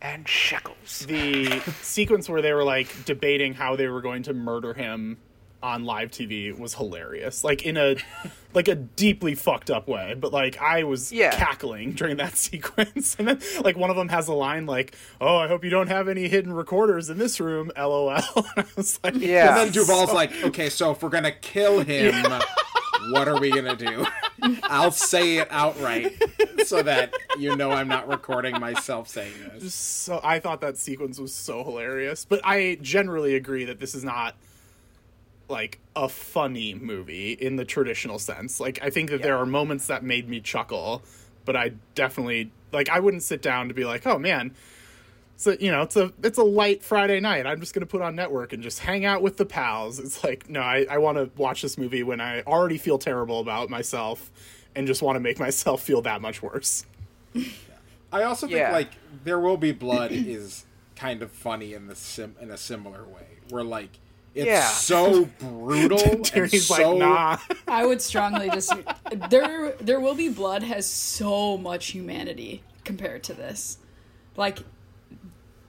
and shekels
the sequence where they were like debating how they were going to murder him on live TV was hilarious. Like in a like a deeply fucked up way, but like I was
Yeah.
cackling during that sequence. And then like one of them has a line like, "Oh, I hope you don't have any hidden recorders in this room." LOL. and I was like,
Yeah.
And then Duvall's like, "Okay, so if we're gonna kill him, what are we gonna do?" I'll say it outright so that you know I'm not recording myself saying this.
so I thought that sequence was so hilarious. But I generally agree that this is not like a funny movie in the traditional sense. Like I think that there are moments that made me chuckle, but I definitely like I wouldn't sit down to be like, "Oh man, so you know, it's a it's a light Friday night. I'm just gonna put on network and just hang out with the pals." It's like, no, I, I want to watch this movie when I already feel terrible about myself, and just want to make myself feel that much worse.
I also think
Yeah.
like there will be blood is kind of funny in the sim in a similar way, where like it's
Yeah.
so brutal and so
like, nah.
I would strongly disagree. There, there will be blood has so much humanity compared to this. Like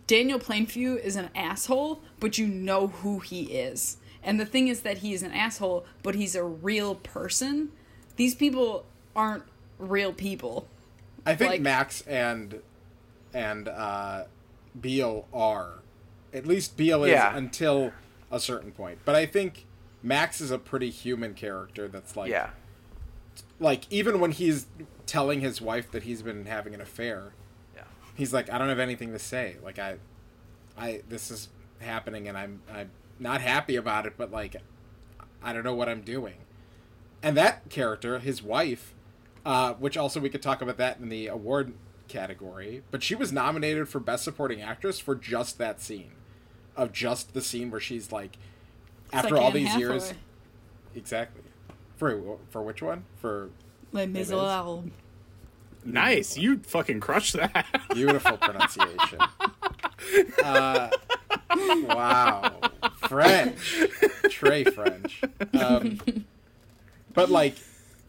Daniel Plainview is an asshole, but you know who he is. And the thing is that he is an asshole, but he's a real person. These people aren't real people.
I think
like-
Max and and uh, Beale are. At least Beale is
Yeah.
until a certain point. But I think Max is a pretty human character that's like
yeah
like even when he's telling his wife that he's been having an affair,
yeah
he's like, I don't have anything to say. Like I I this is happening and I'm I'm not happy about it, but like I don't know what I'm doing. And that character, his wife, uh, which also we could talk about that in the award category, but she was nominated for Best Supporting Actress for just that scene, of just the scene where she's like,
It's
after
like
all these years, exactly. For for which one? For
Les
is.
Miserables.
Nice, you fucking crushed that.
beautiful pronunciation. Uh, wow, French. Trey French. Um, but like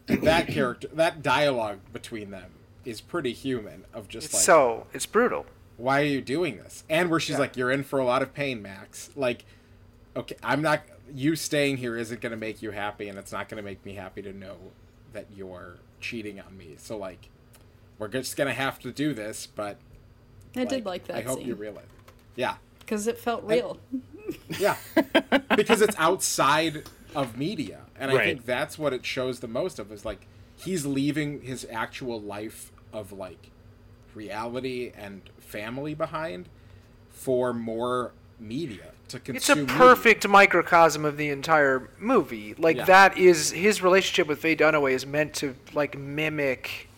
that character, that dialogue between them is pretty human. Of just
It's
like,
so it's brutal.
why are you doing this? And where she's
Yeah.
like, you're in for a lot of pain, Max. Like, okay, I'm not. You staying here isn't going to make you happy, and it's not going to make me happy to know that you're cheating on me. So like, we're just going to have to do this. But
I did like that
I hope
scene
you realize. Yeah,
because it felt real.
yeah, because it's outside of media, and I think that's what it shows the most of is like he's leaving his actual life of like reality and family behind for more media to consume.
It's a
media.
perfect microcosm of the entire movie. Like
Yeah.
that is his relationship with Faye Dunaway is meant to like mimic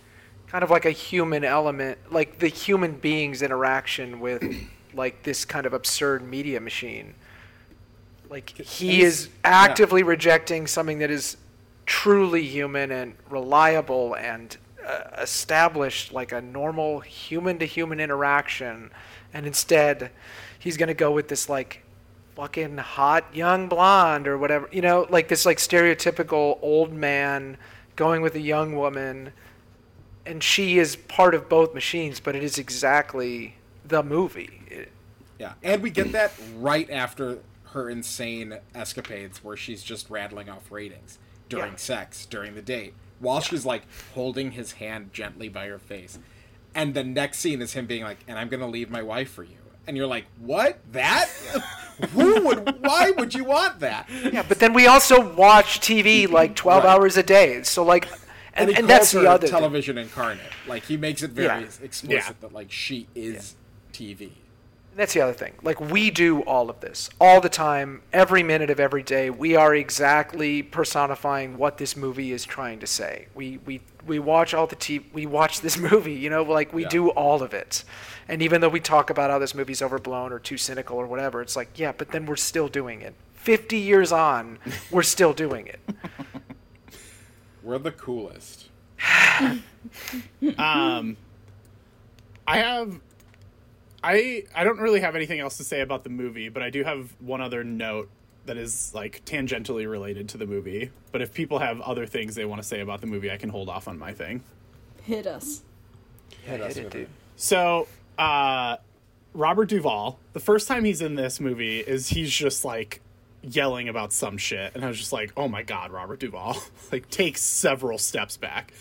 kind of like a human element, like the human being's interaction with like this kind of absurd media machine. Like he is actively rejecting something that is truly human and reliable and uh, established like a normal human to human interaction and instead he's going to go with this like fucking hot young blonde or whatever you know like this like stereotypical old man going with a young woman and she is part of both machines but it is exactly the movie It-
Yeah, and we get that right after her insane escapades where she's just rattling off ratings during
Yeah.
sex, during the date, while she's like holding his hand gently by her face. And the next scene is him being like, "And I'm gonna leave my wife for you." And you're like, "What? That? Who would? Why would you want that?"
yeah but then we also watch tv like 12
Right.
hours a day so like and,
And,
and that's the other thing.
television incarnate. Like he makes it very
Yeah.
explicit
Yeah.
that like she is TV.
That's the other thing. Like we do all of this all the time, every minute of every day. We are exactly personifying what this movie is trying to say. We we we watch all the TV. We watch this movie. You know, like we
Yeah.
do all of it. And even though we talk about how this movie's overblown or too cynical or whatever, it's like yeah, but then we're still doing it. Fifty years on, we're still doing it.
We're the coolest.
Um, I have, I I don't really have anything else to say about the movie, but I do have one other note that is like tangentially related to the movie. But if people have other things they want to say about the movie, I can hold off on my thing.
Hit us.
Hit us
hit it, dude.
So, uh, Robert Duvall, the first time he's in this movie is he's just like yelling about some shit, and I was just like, oh my god, Robert Duvall, like take several steps back.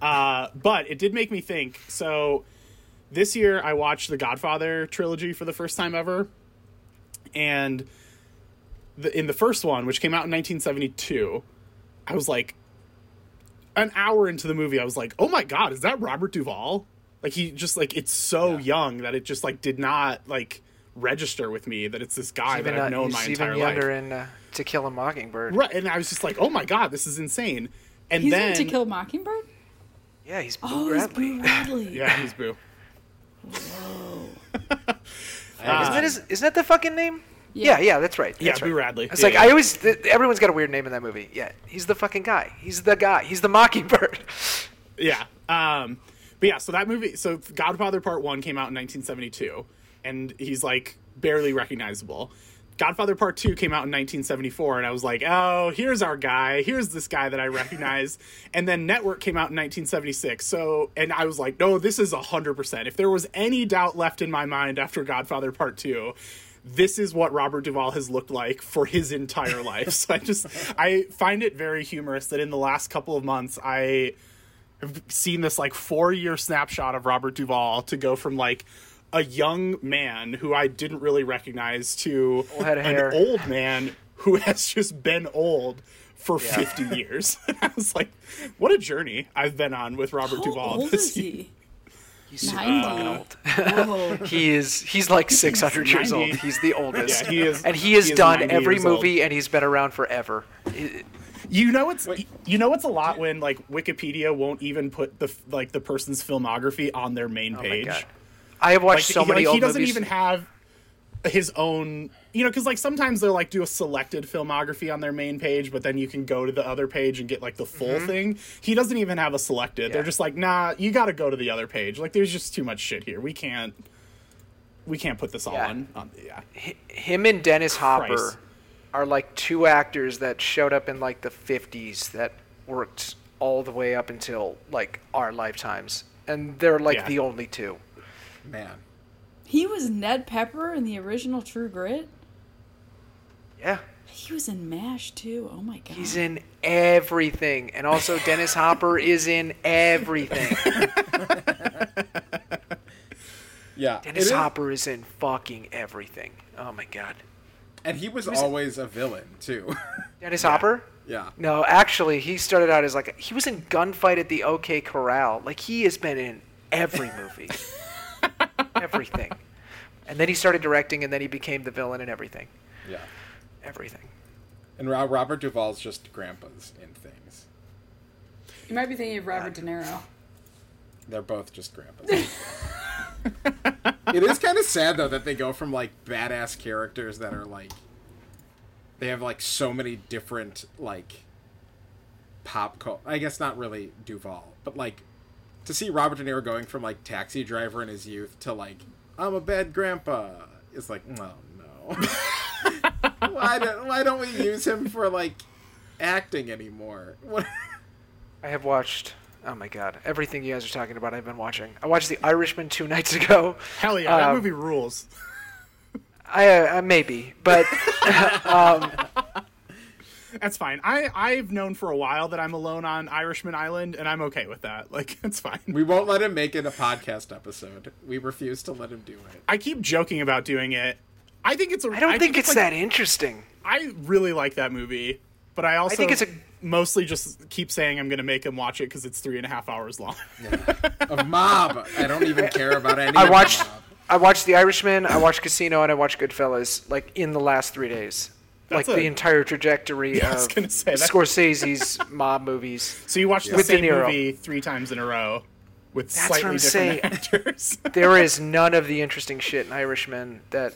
Uh, but it did make me think. So, this year I watched the Godfather trilogy for the first time ever, and the, in the first one, which came out in 1972, I was like, an hour into the movie, I was like, "Oh my god, is that Robert Duvall?" Like he just like it's so
Yeah.
young that it just like did not like register with me that it's this guy
Even,
that
uh,
I've known
he's
my
even
entire
younger
life.
in uh, To Kill a Mockingbird.
Right, and I was just like, "Oh my god, this is insane." And
He's
then
in To Kill a Mockingbird.
Yeah, he's Boo
Oh, he's
Bradley.
Boo Radley.
yeah, he's Boo.
Isn't that his, isn't that the fucking name?
Yeah.
Yeah, yeah, that's right.
Yeah,
that's
Boo. Radley.
It's
Yeah,
like
yeah.
I always th- everyone's got a weird name in that movie. Yeah, he's the fucking guy. He's the guy. He's the Mockingbird.
Yeah. Um, but yeah, so that movie, so Godfather Part 1 came out in 1972, and he's like barely recognizable. Godfather Part 2 came out in 1974, and I was like, oh, here's our guy. Here's this guy that I recognize. and then Network came out in 1976. So, and I was like, no, this is 100%. If there was any doubt left in my mind after Godfather Part 2, this is what Robert Duvall has looked like for his entire life. So I just, I find it very humorous that in the last couple of months, I have seen this like four year snapshot of Robert Duvall to go from like a young man who I didn't really recognize to
Old
an
hair.
old man who has just been old for
Yeah.
50 years. I was like, what a journey I've been on with Robert
How
Duvall.
old
this
is
year.
he?
He's super
90.
fucking old. He is. He's like 600 years old. He's the oldest.
Yeah, he is-
And he has
he
done every
years old.
movie, and he's been around forever.
You know it's
Wait.
you know it's a lot when like Wikipedia won't even put the like the person's filmography on their main
oh my
page.
god. I have watched
like,
so
he,
many
like, he doesn't
movies.
even have his own you know because like sometimes they'll like do a selected filmography on their main page but then you can go to the other page and get like the full mm-hmm. thing he doesn't even have a selected they're just like nah you gotta go to the other page like there's just too much shit here we can't we can't put this all
Yeah.
on, on yeah
H- him and Dennis Hopper
Christ.
are like two actors that showed up in like the 50s that worked all the way up until like our lifetimes. And they're like
Yeah.
the only two.
Man.
He was Ned Pepper in the original True Grit.
Yeah.
He was in MASH too. Oh my god.
He's in everything. And also Dennis Hopper is in everything.
Yeah.
Dennis
is-
Hopper is in fucking everything. Oh my god.
And he was
was-
always a villain, too.
Dennis Hopper?
yeah.
No, actually, he started out as like he was in Gunfight at the OK Corral. Like he has been in every movie, everything. And then he started directing, and then he became the villain and everything,
Yeah.
everything.
And Robert Duvall's just grandpas in things.
You might be thinking of Robert De Niro.
They're both just grandpas. it is kind of sad though that they go from like badass characters that are like they have like so many different like pop cult. I guess not really Duvall, but like to see Robert De Niro going from like taxi driver in his youth to like I'm a bad grandpa. It's like oh no. why don't why don't we use him for like acting anymore? What?
I have watched. Oh my god, everything you guys are talking about, I've been watching. I watched The Irishman two nights ago.
Hell yeah, that
Um,
movie rules.
I uh, maybe, but
That's fine. I I've known for a while that I'm alone on Irishman Island, and I'm okay with that. Like it's fine.
We won't let him make it a podcast episode. We refuse to let him do it.
I keep joking about doing it. I think it's a.
I don't think, it's
like-
that interesting.
I really like that movie, but I also I
think it's a-
mostly just keep saying I'm going to make him watch it because it's three and a half hours long.
Of Mob, I don't even care about any.
I
of
watched.
Mob.
I watched The Irishman. I watched Casino, and I watched Goodfellas. Like in the last three days.
That's
like
a-
the entire trajectory
Yeah, I was
of
gonna say, that-
Scorsese's mob movies.
So you watched the same movie three times in a row with
That's what
slightly
I'm
different
saying.
actors.
There is none of the interesting shit in Irishman that,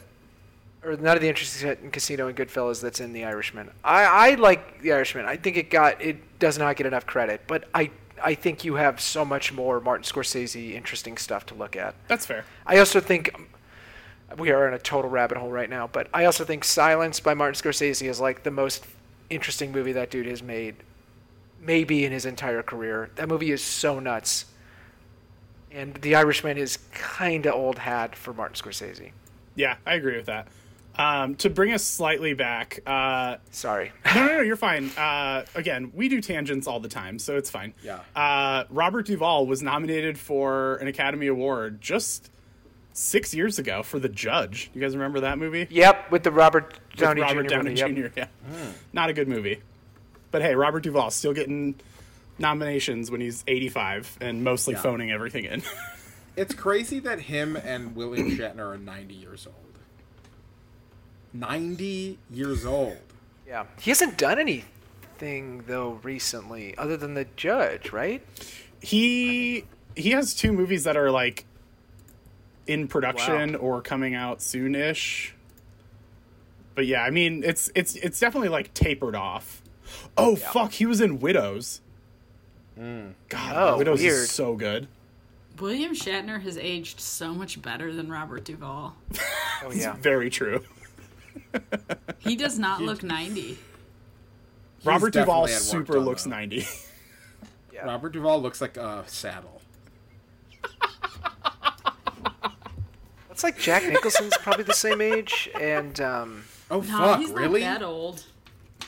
or none of the interesting shit in Casino and Goodfellas that's in The Irishman. I, I like The Irishman. I think it got it does not get enough credit, but I I think you have so much more Martin Scorsese interesting stuff to look at.
That's fair.
I also think we are in a total rabbit hole right now, but I also think Silence by Martin Scorsese is like the most interesting movie that dude has made, maybe in his entire career. That movie is so nuts. And The Irishman is kind of old hat for Martin Scorsese.
Yeah, I agree with that. Um, to bring us slightly back, uh,
Sorry.
no, no, no, you're fine. Uh, again, we do tangents all the time, so it's fine.
Yeah.
Uh, Robert Duvall was nominated for an Academy Award just six years ago for The Judge. You guys remember that movie?
yep, with the Robert
With
Downey
Robert
Jr.
Downey
movie,
Jr.
yep.
Yeah, hmm. not a good movie. But hey, Robert Duvall still getting nominations when he's 85 and mostly
Yeah.
phoning everything in.
It's crazy that him and William Shatner are 90 years old. 90 years old.
Yeah. He hasn't done anything, though, recently, other than The Judge, right?
he he has two movies that are like in production
Wow.
or coming out soonish. But yeah, I mean it's it's it's definitely like tapered off. Oh fuck, he was in Widows. Hmm. God,
Oh,
Widows
weird.
is so good.
William Shatner has aged so much better than Robert Duvall.
Oh, yeah.
very true.
He does not look 90.
Robert Duvall
definitely had work
super looks
though.
90.
yeah.
Robert Duvall looks like a saddle.
It's like Jack Nicholson's probably the same age, and um,
Oh
No,
fuck,
he's
really?
not that old.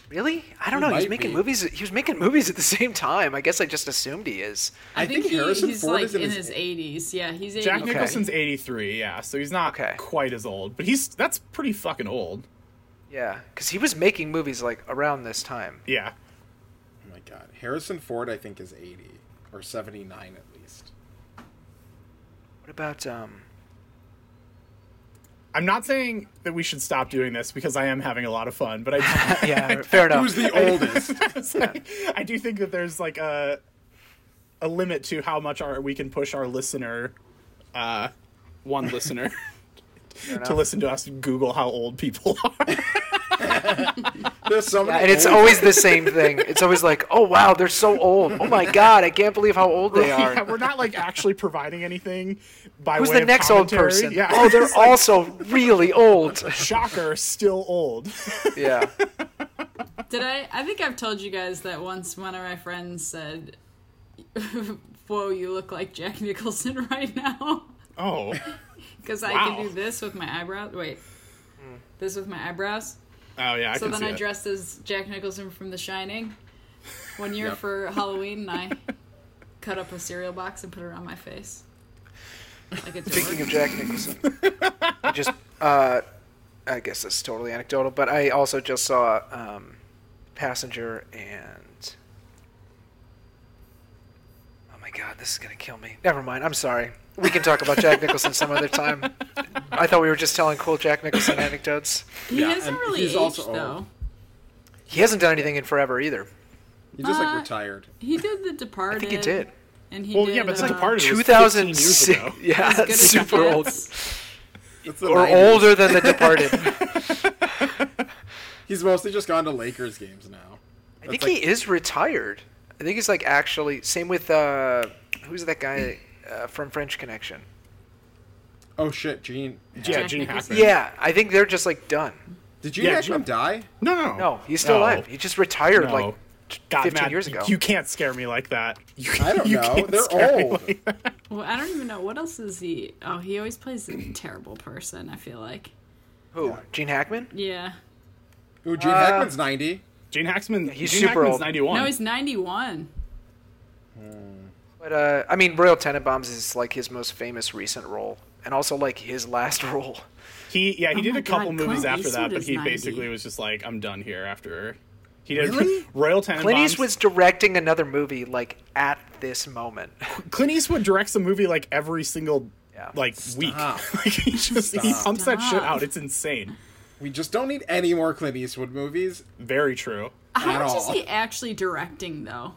really, I don't
He
know. He's
might
making
be.
movies. He was making movies at the same time. I guess I just assumed he is.
I, think,
he-
Harrison
he's
Ford
like
is in,
in
his,
his 80s. Yeah, he's 80.
Jack
Okay.
Nicholson's 83, yeah, so he's not
Okay.
quite as old, but he's that's pretty fucking old.
Yeah, because he was making movies like around this time.
Yeah.
Oh my god. Harrison Ford I think is 80 or 79 at least.
What about um?
I'm not saying that we should stop doing this because I am having a lot of fun, but I
Yeah, fair enough.
Who's the oldest?
It's like, I do think that there's like a a limit to how much our we can push our listener, uh, one listener, to listen to us Google how old people are.
There's so
Yeah, and it's
old-
always the same thing. It's always like, oh wow, they're so old. Oh my god, I can't believe how old they
Yeah,
are.
we're not like actually providing anything by
Who's
way
the
of
next old person?
Yeah.
Oh, they're
like,
also really old.
shocker, still old.
Yeah.
Did I? I think I've told you guys that once one of my friends said, "Whoa, you look like Jack Nicholson right now,"
Oh,
because I
Wow.
can do this with my eyebrows. Wait, hmm. this with my eyebrows.
Oh yeah. I
so
can
then
see
I
it.
dressed as Jack Nicholson from The Shining one year
Yep.
for Halloween, and I cut up a cereal box and put it on my face. Like a
Speaking of Jack Nicholson, I just uh, I guess this is totally anecdotal, but I also just saw um, Passenger and oh my god, this is gonna kill me. Never mind. I'm sorry. We can talk about Jack Nicholson some other time. I thought we were just telling cool Jack Nicholson anecdotes.
he
Yeah,
hasn't really
he's
aged
also old.
though.
He hasn't done anything in forever either.
He just
Uh,
like retired.
He did The Departed.
I think he did.
And he
Well,
did,
yeah, but The
uh,
Departed was 15 years
2006.
ago.
Yeah,
As Good It
super old.
Gets.
It's the
Or
90s.
older than The Departed.
He's mostly just gone to Lakers games now.
I think he is retired. I think he's like actually same with uh who's that guy uh, from French Connection?
Oh shit, Gene.
Yeah, Gene Hackman.
Yeah, I think they're just like done.
Did Gene
Yeah,
Hackman
Gene-
die?
No, no,
No, he's still
No.
alive. He just retired
No.
like
God,
15
Matt,
years ago.
You can't scare me like that. You,
I don't
you
know.
can't
They're old.
like.
Well, I don't even know what else is he. Oh, he always plays a terrible person. I feel like.
who? Gene Hackman?
Yeah.
Ooh, Gene
Uh,
Hackman's 90.
Gene Hackman.
he's
Gene
super
Hackman's
old.
91.
No, he's ninety-one.
But uh I mean Royal Tenenbaums is like his most famous recent role and also like his last role.
He yeah he
Oh
did a couple
God,
movies
Clint
after that, but he
90.
basically was just like I'm done here after. He did
Really?
Royal Tenenbaums.
Clint Eastwood's directing another movie like at this moment.
Clint Eastwood directs a movie like every single
Yeah.
like week. Like he just he
Stop.
pumps that shit out. It's insane.
We just don't need any more Clint Eastwood movies.
Very true.
How
At
much is he actually directing though?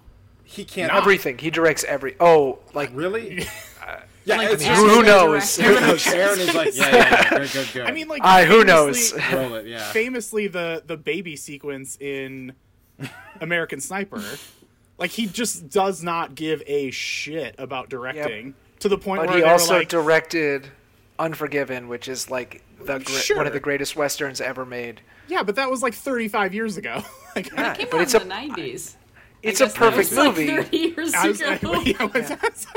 He can't.
Everything. He directs every Oh, like
Really? yeah,
Like,
it's
actually
just
who knows?
directing.
him in a chair and he's like, yeah, yeah, yeah, good, good, good.
I mean, like
I who knows.
famously-
roll it, yeah.
famously the the baby sequence in American Sniper, like he just does not give a shit about directing to the point
But
where
he also
like,
directed Unforgiven, which is like the gre-
Sure.
one of the greatest westerns ever made.
yeah, but that was like 35 years ago. like,
Yeah,
Came
but
out
it's
in
a
the nineties.
It's a perfect
Like
movie.
Thirty years
I was,
ago.
yeah, was-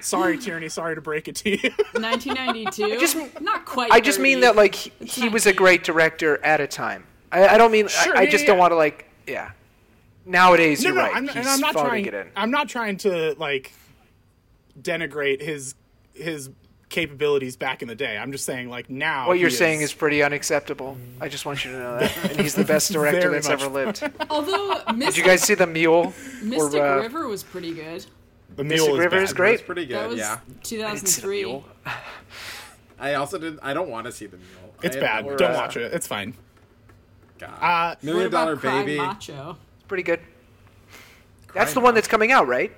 sorry, Tierney. Sorry to break it to you.
1992.
just-
not quite.
I just mean that like he,
It's
he was a great director at a time. I, I don't mean
Sure,
I, I just
yeah,
don't want to like yeah. Nowadays,
no,
you're
no,
right.
I'm,
He's
and I'm not trying.
it in.
I'm not trying to like denigrate his his capabilities back in the day. I'm just saying like now.
What you're
he
saying is pretty unacceptable. I just want you to know that. And he's the best director that's
much.
ever lived.
Although
Did you guys see the Mule?
Mystic
or, uh,
River was pretty good.
the
Mystic
mule is
River
bad.
is great.
It's pretty good,
That was
yeah.
I didn't see the
2003.
Mule.
I also did. I don't want to see the mule.
It's
I
bad.
have-
Don't
uh,
watch it. It's fine.
God.
Uh,
Million
what about
Dollar
Crying
Baby.
Macho?
It's pretty good. That's
Crying
the one that's coming out, right?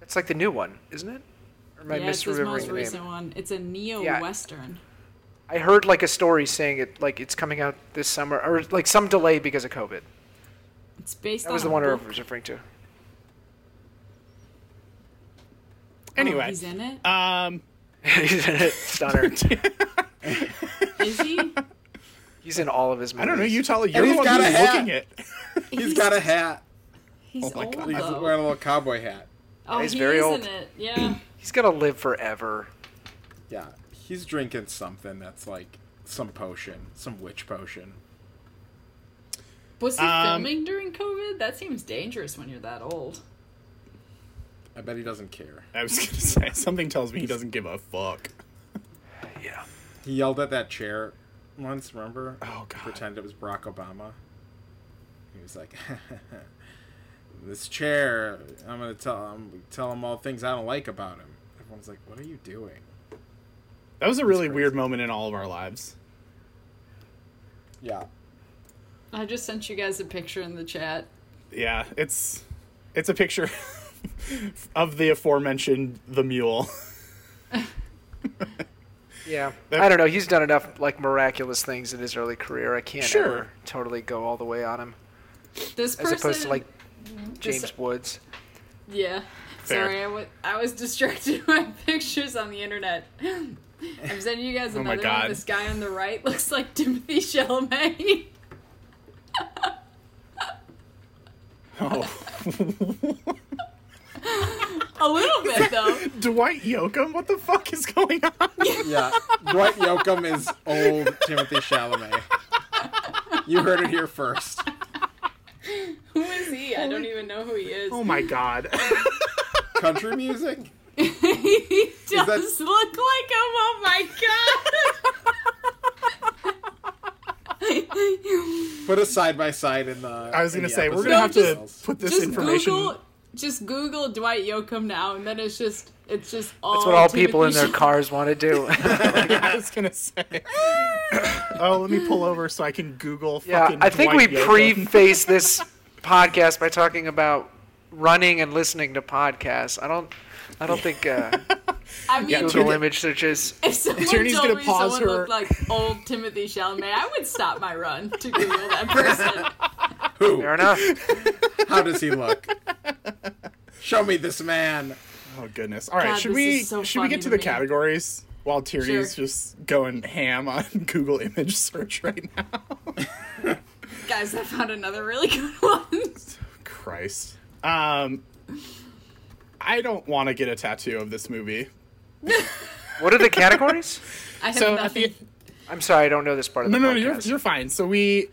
That's like the new one, isn't it? Or am I
yeah, it's his most
the
recent
name?
one. It's a neo-western.
Yeah.
western.
I heard like a story saying it like it's coming out this summer or like some delay because of COVID.
It's based
That
on
was
a
the one I
book.
was referring to.
anyway,
Oh, he's in it.
um,
He's in it. Stunner.
Is he?
He's in all of his movies.
I don't know. You tell. You're
he's
the one who's looking it.
He's got a hat.
He's
Oh my
old
God.
He's wearing a little cowboy hat.
Oh,
he's
he
very
is
old.
in it. Yeah.
He's gonna live forever.
Yeah, he's drinking something that's like some potion, some witch potion.
Was he
Um,
filming during COVID? That seems dangerous when you're that old.
I bet he doesn't care.
I was gonna say something tells me he doesn't give a fuck.
Yeah.
He yelled at that chair once. Remember?
Oh, God.
Pretended it was Barack Obama. He was like, "This chair. I'm gonna tell him tell him all things I don't like about him." Everyone's like, "What are you doing?"
That was a really
crazy.
weird moment in all of our lives.
Yeah.
I just sent you guys a picture in the chat.
Yeah, it's it's a picture of the aforementioned the mule.
Yeah, I don't know. He's done enough like miraculous things in his early career. I can't
Sure.
ever totally go all the way on him,
This
as
person,
opposed to like
this-
James Woods.
Yeah.
Fair.
Sorry, I was distracted by pictures on the internet. I'm sending you guys
Oh my
another
God.
one. This guy on the right looks like Timothy Chalamet.
Oh.
A little bit though.
Dwight Yoakam, what the fuck is going on?
Yeah, Dwight Yoakam is old Timothy Chalamet. You heard it here first.
Who is he? I oh don't even know who he is.
Oh my god.
Country music?
he does
that-
look like him. Oh my god.
Put us side by side in the.
I was gonna say we're gonna have to put this
just
information.
Google, just Google Dwight Yoakam now, and then it's just, it's just all.
That's what all people in their cars want to do.
I was gonna say. oh, let me pull over so I can Google.
yeah,
fucking
I think
Dwight
we
Yoakam.
preface this podcast by talking about running and listening to podcasts. I don't. I don't think uh,
I mean,
Yeah,
Google
Tierney-
image searches.
if someone
Tierney's
told
gonna
me
pause
someone
her-
looked like old Timothy Chalamet, I would stop my run to Google that person.
Who?
Fair enough.
How does he look? Show me this man.
Oh goodness! All right,
God,
should we
so
should we get to
to
the
me.
categories while Tierney's
Sure.
just going ham on Google image search right now?
Guys, I found another really good one.
Christ. Um, I don't want to get a tattoo of this movie.
What are the categories?
I have
So at
nothing.
the
I'm sorry, I don't know this part of
no,
the
no,
podcast.
no, you're, you're fine. So we,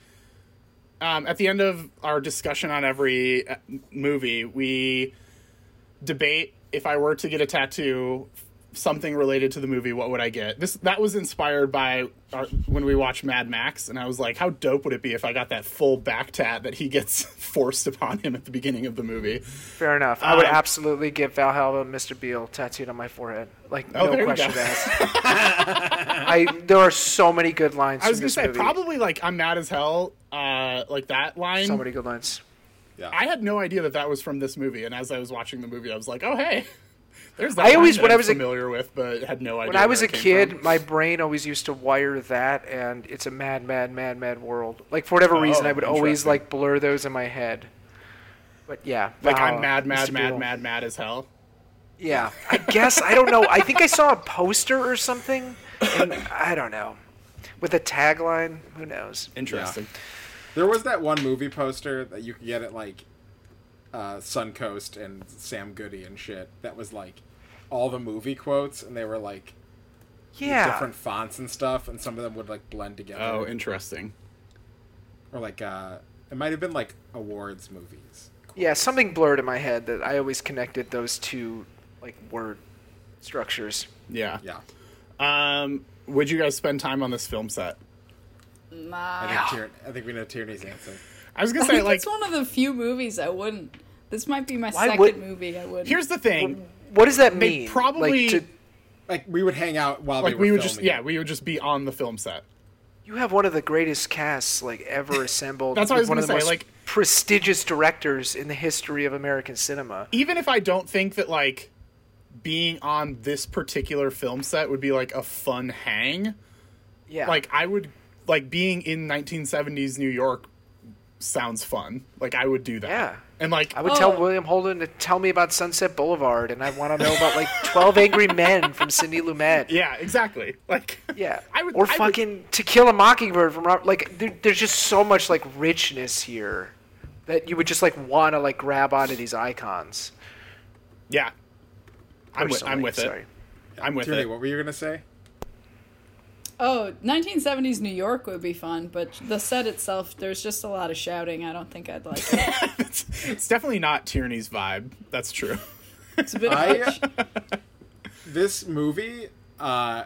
um, at the end of our discussion on every uh, movie, we debate if I were to get a tattoo, something related to the movie, what would I get? This that was inspired by our, when we watched Mad Max, and I was like, how dope would it be if I got that full back tat that he gets forced upon him at the beginning of the movie?
Fair enough. I would
Um,
absolutely get Valhalla Mr. Beale tattooed on my forehead. Like
Oh,
no question
go.
asked. I there are so many good lines.
I was gonna say
movie.
probably like I'm mad as hell, uh, like that line.
so many good lines.
Yeah.
I had no idea that that was from this movie, and as I was watching the movie, I was like, "Oh, hey, there's that."
I always-
that
when I
I'm
was a-
familiar with, but had no idea.
When I was
where
a kid,
from.
my brain always used to wire that, and it's a mad, mad, mad, mad world. Like for whatever reason,
Oh,
I would always like blur those in my head. But yeah,
like
Valhalla,
I'm mad, mad, mad,
Beale.
mad, mad as hell.
Yeah, I guess I don't know. I think I saw a poster or something, and I don't know, with a tagline. Who knows?
Interesting.
There was that one movie poster that you could get at like uh, Suncoast and Sam Goody and shit. That was like all the movie quotes, and they were like
Yeah,
different fonts and stuff, and some of them would like blend together.
Oh, interesting.
or like uh, it might have been like awards movies.
yeah, something blurred in my head that I always connected those two like word structures.
Yeah.
Yeah,
Um, would you guys spend time on this film set?
I
Nah.
think Tier- I think we know Tierney's answer.
I was gonna
I
say
think
like,
it's one of the few movies I wouldn't. This might be my second
would-
movie I would.
here's the thing.
What does that
They
mean?
probably-
like, to,
Like we would hang out while they
Like
were
we would just yeah, we would just be on the film set.
you have one of the greatest casts like ever assembled.
That's what I was
one
gonna
of the
say,
most
like-
prestigious directors in the history of American cinema.
Even if I don't think that like being on this particular film set would be like a fun hang,
Yeah,
like I would like being in 1970s New York sounds fun. Like I would do that.
Yeah.
And like
I would tell
Oh.
William Holden to tell me about Sunset Boulevard, and I want to know about like Twelve Angry Men from Sidney Lumet.
yeah, exactly. Like
Yeah,
I would
or
I would-
fucking To Kill a Mockingbird from Robert. Like, there, there's just so much like richness here that you would just like want to like grab onto these icons.
yeah. I'm with, I'm
personally.
with it.
Sorry.
I'm with
Tierney,
it.
what were you gonna say?
Oh, 1970s New York would be fun, but the set itself, there's just a lot of shouting. I don't think I'd like it.
it's, it's definitely not Tierney's vibe. That's true.
It's a bit
I-
much.
this movie uh,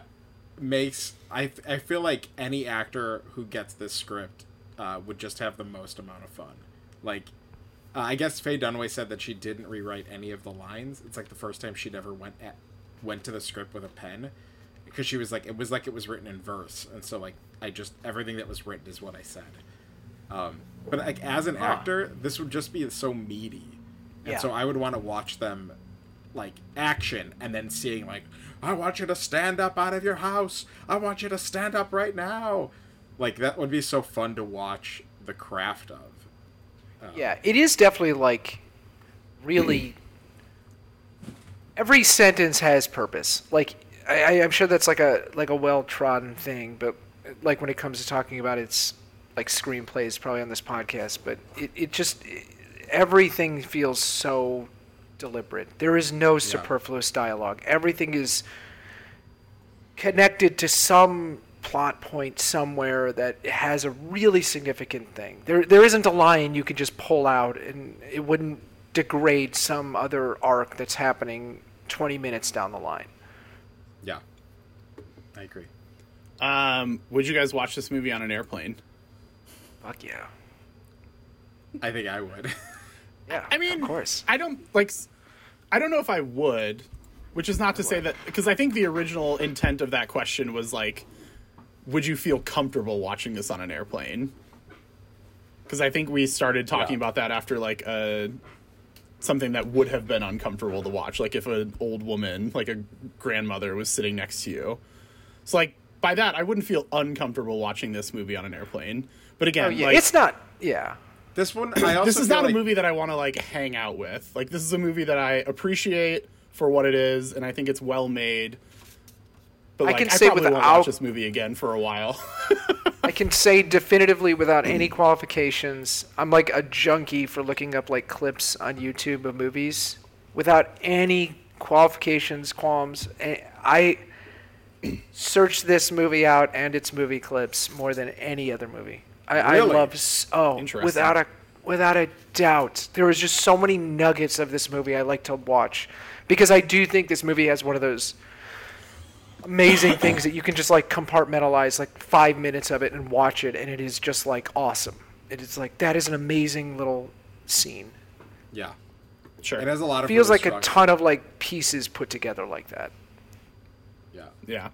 makes I I feel like any actor who gets this script uh, would just have the most amount of fun. Like, uh, I guess Faye Dunaway said that she didn't rewrite any of the lines. It's like the first time she'd ever went at, went to the script with a pen because she was like it was like it was written in verse, and so like I just everything that was written is what I said. Um, but like as an actor, this would just be so meaty, and
Yeah.
so I would want to watch them like action and then seeing like I want you to stand up out of your house. I want you to stand up right now. Like that would be so fun to watch the craft of.
Yeah, it is definitely like really. every sentence has purpose. Like I, I- I'm sure that's like a like a well trodden thing, but like when it comes to talking about its like screenplays, probably on this podcast, but it, it just everything feels so deliberate. There is no superfluous dialogue. Everything is connected to some plot point somewhere that has a really significant thing. There there isn't a line you could just pull out and it wouldn't degrade some other arc that's happening 20 minutes down the line.
Yeah, I agree.
Um, would you guys watch this movie on an airplane?
Fuck yeah.
I think I would.
Yeah.
I mean,
of course.
I don't like. I don't know if I would, which is not to say that because I think the original intent of that question was like, would you feel comfortable watching this on an airplane? Because I think we started talking
Yeah.
about that after like a something that would have been uncomfortable to watch, like if an old woman, like a grandmother, was sitting next to you. So like by that, I wouldn't feel uncomfortable watching this movie on an airplane. But again,
Oh, yeah.
like,
it's not. Yeah.
this one, I also
this is not
like-
a movie that I want to like hang out with. Like this is a movie that I appreciate for what it is, and I think it's well made. But
I
like, I,
can say
probably won't
without-
watch this movie again for a while.
I can say definitively without any qualifications, I'm like a junkie for looking up like clips on YouTube of movies without any qualifications, qualms. Eh, I search this movie out and its movie clips more than any other movie. I, I
Really?
love s- oh without a without a doubt. There was just so many nuggets of this movie I like to watch because I do think this movie has one of those amazing things that you can just like compartmentalize like five minutes of it and watch it and it is just like awesome it is like that is an amazing little scene
Yeah,
sure.
it has a lot of
feels
really
like a ton of like pieces put together like that
Yeah,
yeah.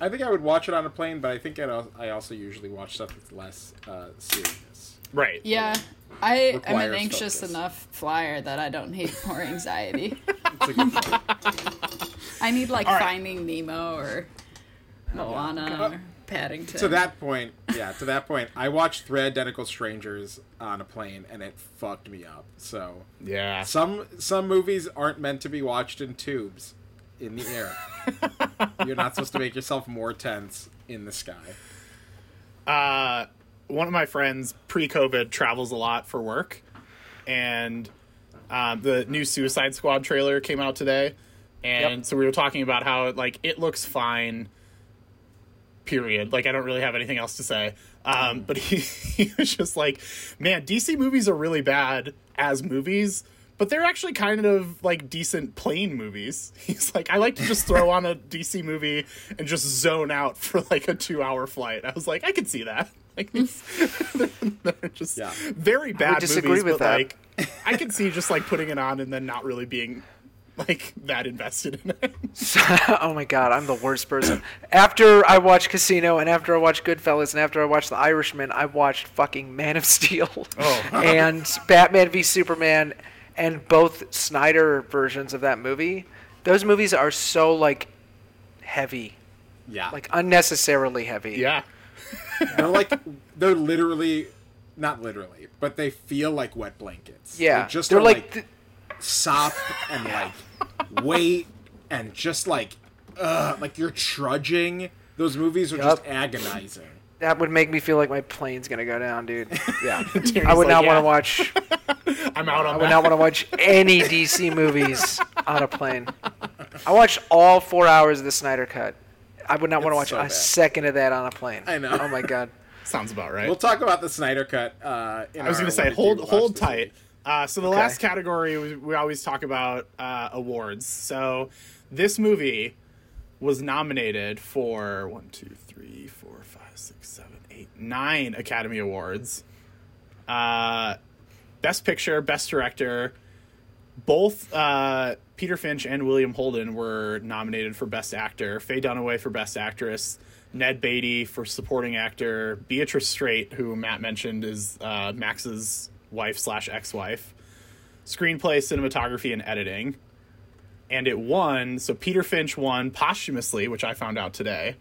I think I would watch it on a plane, but I think I'd al- I also usually watch stuff that's less uh, serious.
Right.
Yeah. I am an anxious
focus.
enough flyer that I don't need more anxiety.
It's a good point.
I need like
All right.
Finding Nemo or Moana or Paddington.
to that point, yeah, to that point, I watched Three Identical Strangers on a plane, and it fucked me up. So
Yeah.
some some movies aren't meant to be watched in tubes in the air. You're not supposed to make yourself more tense in the sky.
uh, one of my friends pre-COVID travels a lot for work, and um, the new Suicide Squad trailer came out today, and
Yep.
so we were talking about how like it looks fine. Period. Like I don't really have anything else to say. Um, but he, he was just like, man, DC movies are really bad as movies. But they're actually kind of like decent plane movies. He's like, I like to just throw on a DC movie and just zone out for like a two hour flight. I was like, I could see that. Like these, they're, they're just
Yeah.
very bad
disagree
movies,
with
but
that.
like I could see just like putting it on and then not really being like that invested in it.
oh my god i'm the worst person after i watched casino and after i watched goodfellas and after i watched the irishman i watched fucking man of steel
Oh.
and batman v superman and both snyder versions of that movie those movies are so like heavy
Yeah,
like unnecessarily heavy
yeah.
they're like they're literally not literally, but they feel like wet blankets.
yeah
they just
they're
are,
like,
like
th-
soft and like weight and just like uh like you're trudging. Those movies are just agonizing.
that would make me feel like my plane's gonna go down dude yeah
Tierney's
i would
like,
not
"Yeah,
want to watch
I'm out on
I would
that.
not want to watch any DC movies on a plane. I watched all four hours of the Snyder Cut. I would not want to watch
so
a
bad.
second of that on a plane.
I know.
Oh my god.
Sounds about right.
We'll talk about the Snyder cut. Uh, in
I was going to say, hold hold
this
tight. Uh, so the
Okay.
last category we, we always talk about uh, awards. So this movie was nominated for one, two, three, four, five, six, seven, eight, nine Academy Awards. Uh, Best Picture, Best Director. Both uh, Peter Finch and William Holden were nominated for Best Actor. Faye Dunaway for Best Actress. Ned Beatty for Supporting Actor. Beatrice Straight, who Matt mentioned is uh, Max's wife slash ex-wife. Screenplay, cinematography, and editing. and it won. So Peter Finch won posthumously, which I found out today.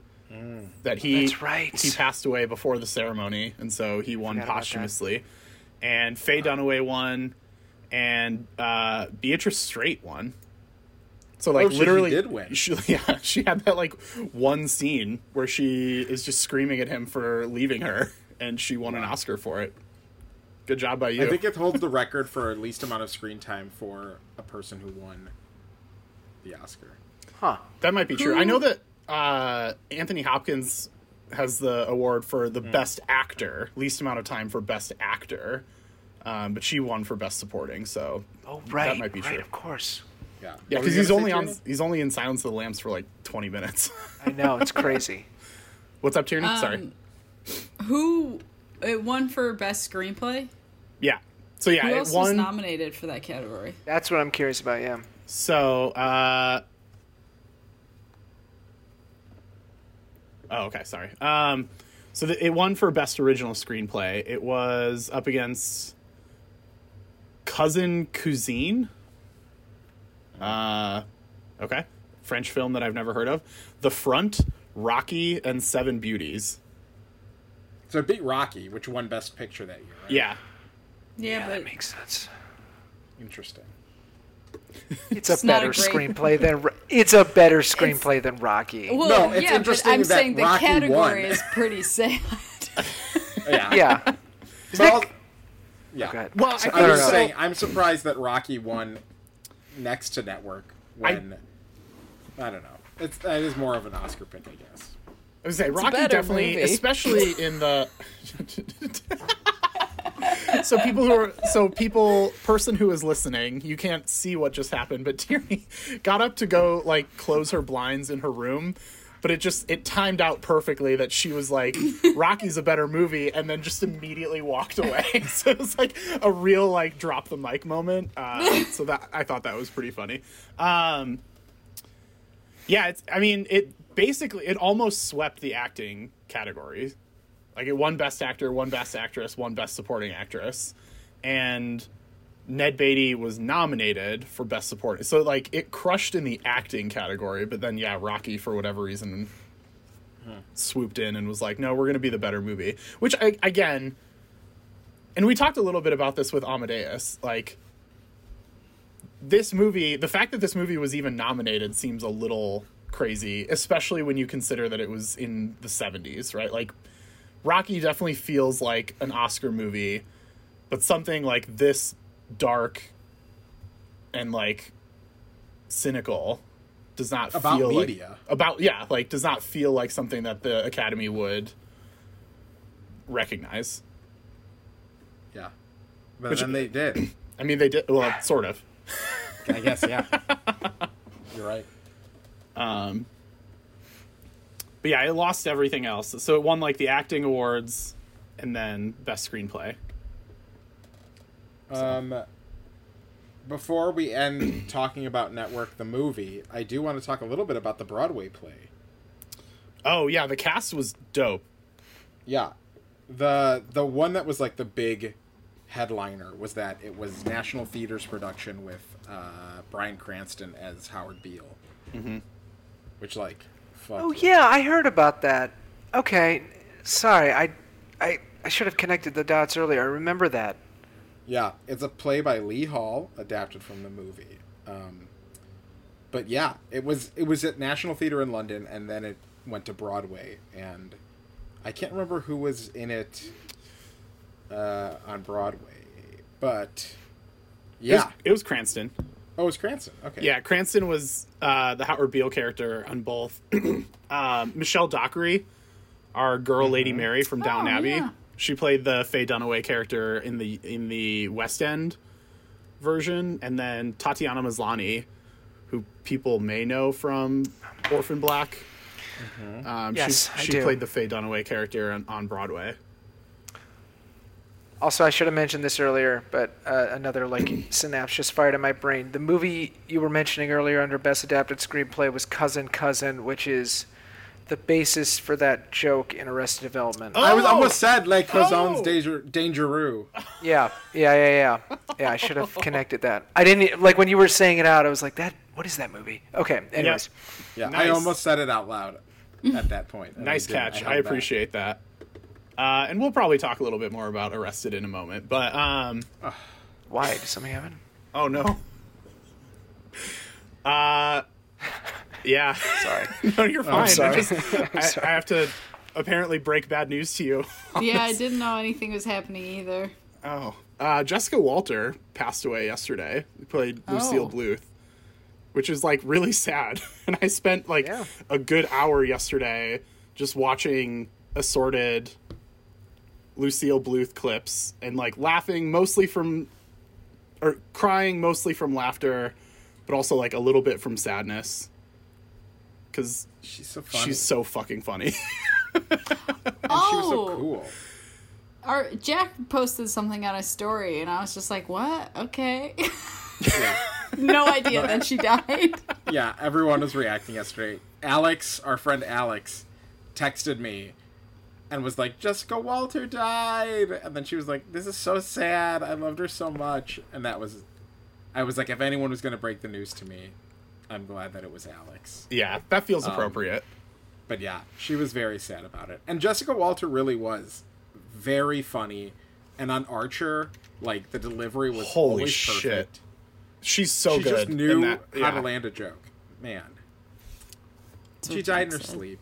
That he
right.
he passed away before the ceremony, and so he won
Forgot about that.
posthumously. And Faye Dunaway won, and uh, Beatrice Straight won. So like
Oh, so
literally,
did win.
She, yeah, she had that like one scene where she is just screaming at him for leaving her, and she won an Oscar for it. Good job by you.
I think it holds the record for least amount of screen time for a person who won the Oscar.
Huh.
That might be true.
Who-
I know that uh, Anthony Hopkins has the award for the
Hmm.
best actor, least amount of time for best actor, um, but she won for best supporting. So
Oh, right.
That might be
right,
true.
of course.
Yeah,
yeah, because he's only on
Tierney?
he's only in Silence of the Lambs for like twenty minutes.
I know, it's crazy.
What's up, Tierney? Sorry.
Um, Who it won for best screenplay?
Yeah. So yeah,
Who
it
else was nominated for that category?
That's what I'm curious about, yeah.
So, uh, oh, okay, sorry. Um, so the, it won for best original screenplay. It was up against Cousin Cousine. Uh, okay, French film that I've never heard of. The Front, Rocky, and Seven Beauties.
So it beat Rocky, which won Best Picture that year. Right?
Yeah,
Yeah,
that
but
makes sense.
interesting.
It's a
It's not a
better
great-
screenplay than it's a better screenplay than Rocky.
well,
No, it's
yeah, but I'm
that
saying the
Rocky
category
won.
is pretty sad.
Yeah,
yeah.
But I'll- yeah.
Go ahead.
Well, I
So-
think
I'm
no, no,
just saying, I'm surprised that Rocky won next to Network when I, don't know. It's that is more of an Oscar pick, I guess.
I would say Rocky definitely,
movie.
especially in the. so people who are so people person who is listening, you can't see what just happened, but Tierney got up to go like close her blinds in her room, but it just it timed out perfectly that she was like Rocky's a better movie, and then just immediately walked away. so it was like a real like drop the mic moment. Uh, so that I thought that was pretty funny. Um, yeah, it's. I mean, it basically it almost swept the acting category. Like it won Best Actor, one Best Actress, one Best Supporting Actress, and Ned Beatty was nominated for Best Supporting. So like it crushed in the acting category, but then yeah, Rocky for whatever reason swooped in and was like, "No, we're to be the better movie." Which I, again, and we talked a little bit about this with Amadeus, like this movie, the fact that this movie was even nominated seems a little crazy, especially when you consider that it was in the 70s, right? Like, Rocky definitely feels like an Oscar movie, but something like this dark and like cynical does not
About
feel
media.
like about yeah like does not feel like something that the academy would recognize
Yeah, but
Which-
then they did.
i mean they did well sort of
I guess. Yeah, you're right.
Um, but yeah, it lost everything else. So it won like the acting awards and then best screenplay.
Um, before we end talking about Network the movie, I do want to talk a little bit about the Broadway play.
Oh yeah, the cast was dope.
Yeah, the the one that was like the big headliner was that it was National Theater's production with uh, Bryan Cranston as Howard Beale, mm-hmm. which like fuck.
Oh yeah, I heard about that. Okay, sorry, I, I, I should have connected the dots earlier. I remember that.
Yeah, it's a play by Lee Hall, adapted from the movie. Um, but yeah, it was it was at National Theatre in London, and then it went to Broadway, and I can't remember who was in it uh, on Broadway, but
It was,
yeah,
it was Cranston.
Oh, it was Cranston. Okay,
Yeah, Cranston was uh, the Howard Beale character on both. um, Michelle Dockery, our girl Lady Mary from Down
Oh,
Abbey,
yeah.
she played the Faye Dunaway character in the in the West End version, and then Tatiana Maslany, who people may know from Orphan Black. Um,
Yes, I
she, she
do.
played the Faye Dunaway character on, on Broadway.
Also, I should have mentioned this earlier, but uh, another like synapse just fired in my brain. The movie you were mentioning earlier under Best Adapted Screenplay was Cousin Cousin, which is the basis for that joke in Arrested Development.
I was
Oh!
almost said like Cousin's
Oh!
Danger Dangeroo.
Yeah, yeah, yeah, yeah. Yeah, I should have connected that. I didn't like when you were saying it out. I was like, that what is that movie? Okay, anyways.
Yeah, I
Nice.
almost said it out loud at that point.
Nice catch.
held
I
back.
appreciate that. Uh, and we'll probably talk a little bit more about Arrested in a moment. But um,
Why? Does something happen?
oh no. Uh, yeah.
Sorry.
no, you're fine. I,
sorry.
just, I, I have to apparently break bad news to you.
Yeah, I didn't know anything was happening either.
Oh, uh, Jessica Walter passed away yesterday. Who played Lucille
Oh.
Bluth, which is like really sad. And I spent like
Yeah.
a good hour yesterday just watching assorted Lucille Bluth clips and like laughing mostly from, or crying mostly from laughter, but also like a little bit from sadness. Because
She's so funny.
she's so fucking funny.
and she was so
Oh.
cool.
Our Jack posted something on a story, and I was just like, "What? Okay."
Yeah.
no idea that she died.
yeah, everyone was reacting yesterday. Alex, our friend Alex, texted me and was like, Jessica Walter died. And then she was like, This is so sad. I loved her so much. And that was, I was like, if anyone was going to break the news to me, I'm glad that it was Alex.
yeah, that feels
Um,
appropriate.
But yeah, she was very sad about it. And Jessica Walter really was very funny. And on Archer, like the delivery was
Holy shit.
perfect.
She's so
she
good.
just knew
that,
how to land a joke. Man. She died in her sleep.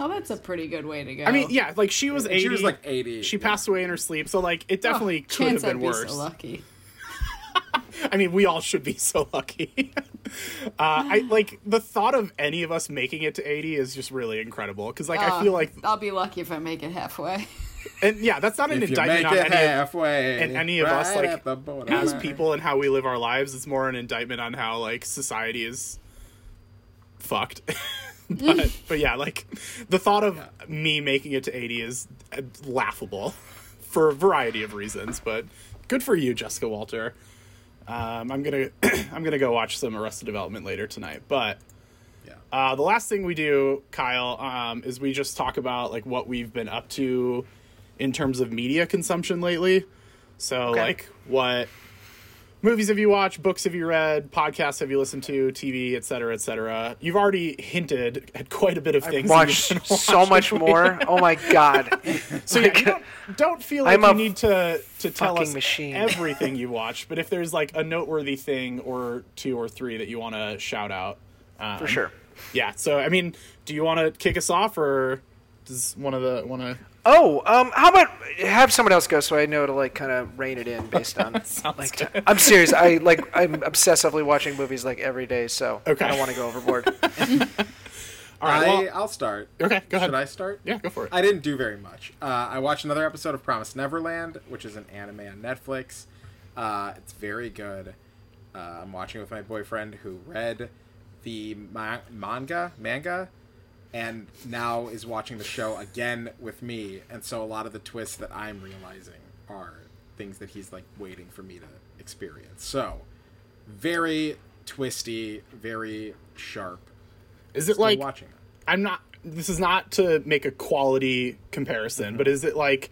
Oh, that's a pretty good way to go.
I mean, yeah, like she was eighty.
she was like 80.
She passed away in her sleep, so like it definitely
Oh,
could have
chance
been
I'd be
worse.
So lucky.
I mean, we all should be so lucky. uh, I like the thought of any of us making it to eighty is just really incredible because like I
Uh,
feel like,
I'll be lucky if I make it halfway.
and yeah, that's not an
If you
indictment
make
on
it
any of,
halfway,
and any of us, like,
at the bottom
as people and how we live our lives. It's more an indictment on how like society is fucked. but but yeah, like the thought of me making it to eighty is uh, laughable for a variety of reasons. But good for you, Jessica Walter. Um, I'm gonna I'm gonna go watch some Arrested Development later tonight. But
Yeah.
uh, the last thing we do, Kyle, um, is we just talk about like what we've been up to in terms of media consumption lately. So
Okay.
like what movies have you watched, books have you read, podcasts have you listened to, TV, et cetera, et cetera. You've already hinted at quite a bit of things. that
Watched so much more. Oh my god.
So yeah, you don't, don't feel like you need to to tell us
machine.
everything you watched, but if there's like a noteworthy thing or two or three that you want to shout out, um,
For sure.
Yeah. So I mean, do you want to kick us off, or does one of the want to?
Oh, um, how about have someone else go so I know to like kind of rein it in based on
Sounds
like
good.
t- I'm serious. I like I'm obsessively watching movies like every day, so
Okay.
I don't want to go overboard.
All right.
I,
well,
I'll start.
okay. Go ahead.
Should I start?
Yeah. Go for it.
I didn't do very much. Uh, I watched another episode of Promise Neverland, which is an anime on Netflix. Uh, it's very good. Uh, I'm watching it with my boyfriend who read the ma- manga, manga, and now is watching the show again with me. And so a lot of the twists that I'm realizing are things that he's like waiting for me to experience. So very twisty, very sharp.
Is it
Still
like
watching it.
I'm not? This is not to make a quality comparison, but is it like?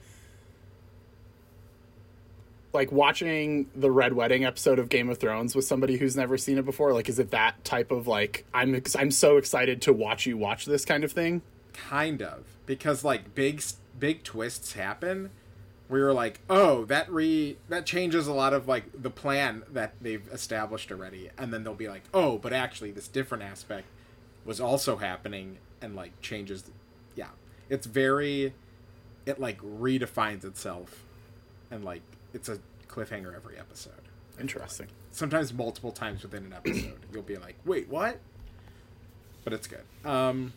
Like watching the Red Wedding episode of Game of Thrones with somebody who's never seen it before, like is it that type of like I'm ex- I'm so excited to watch you watch this kind of thing?
kind of. Because like big big twists happen where you're like oh that re that changes a lot of like the plan that they've established already. And then they'll be like oh but actually this different aspect was also happening and like changes yeah. It's very it like redefines itself and like it's a cliffhanger every episode
Interesting.
sometimes multiple times within an episode. You'll be like, "Wait, what?" But it's good. Um,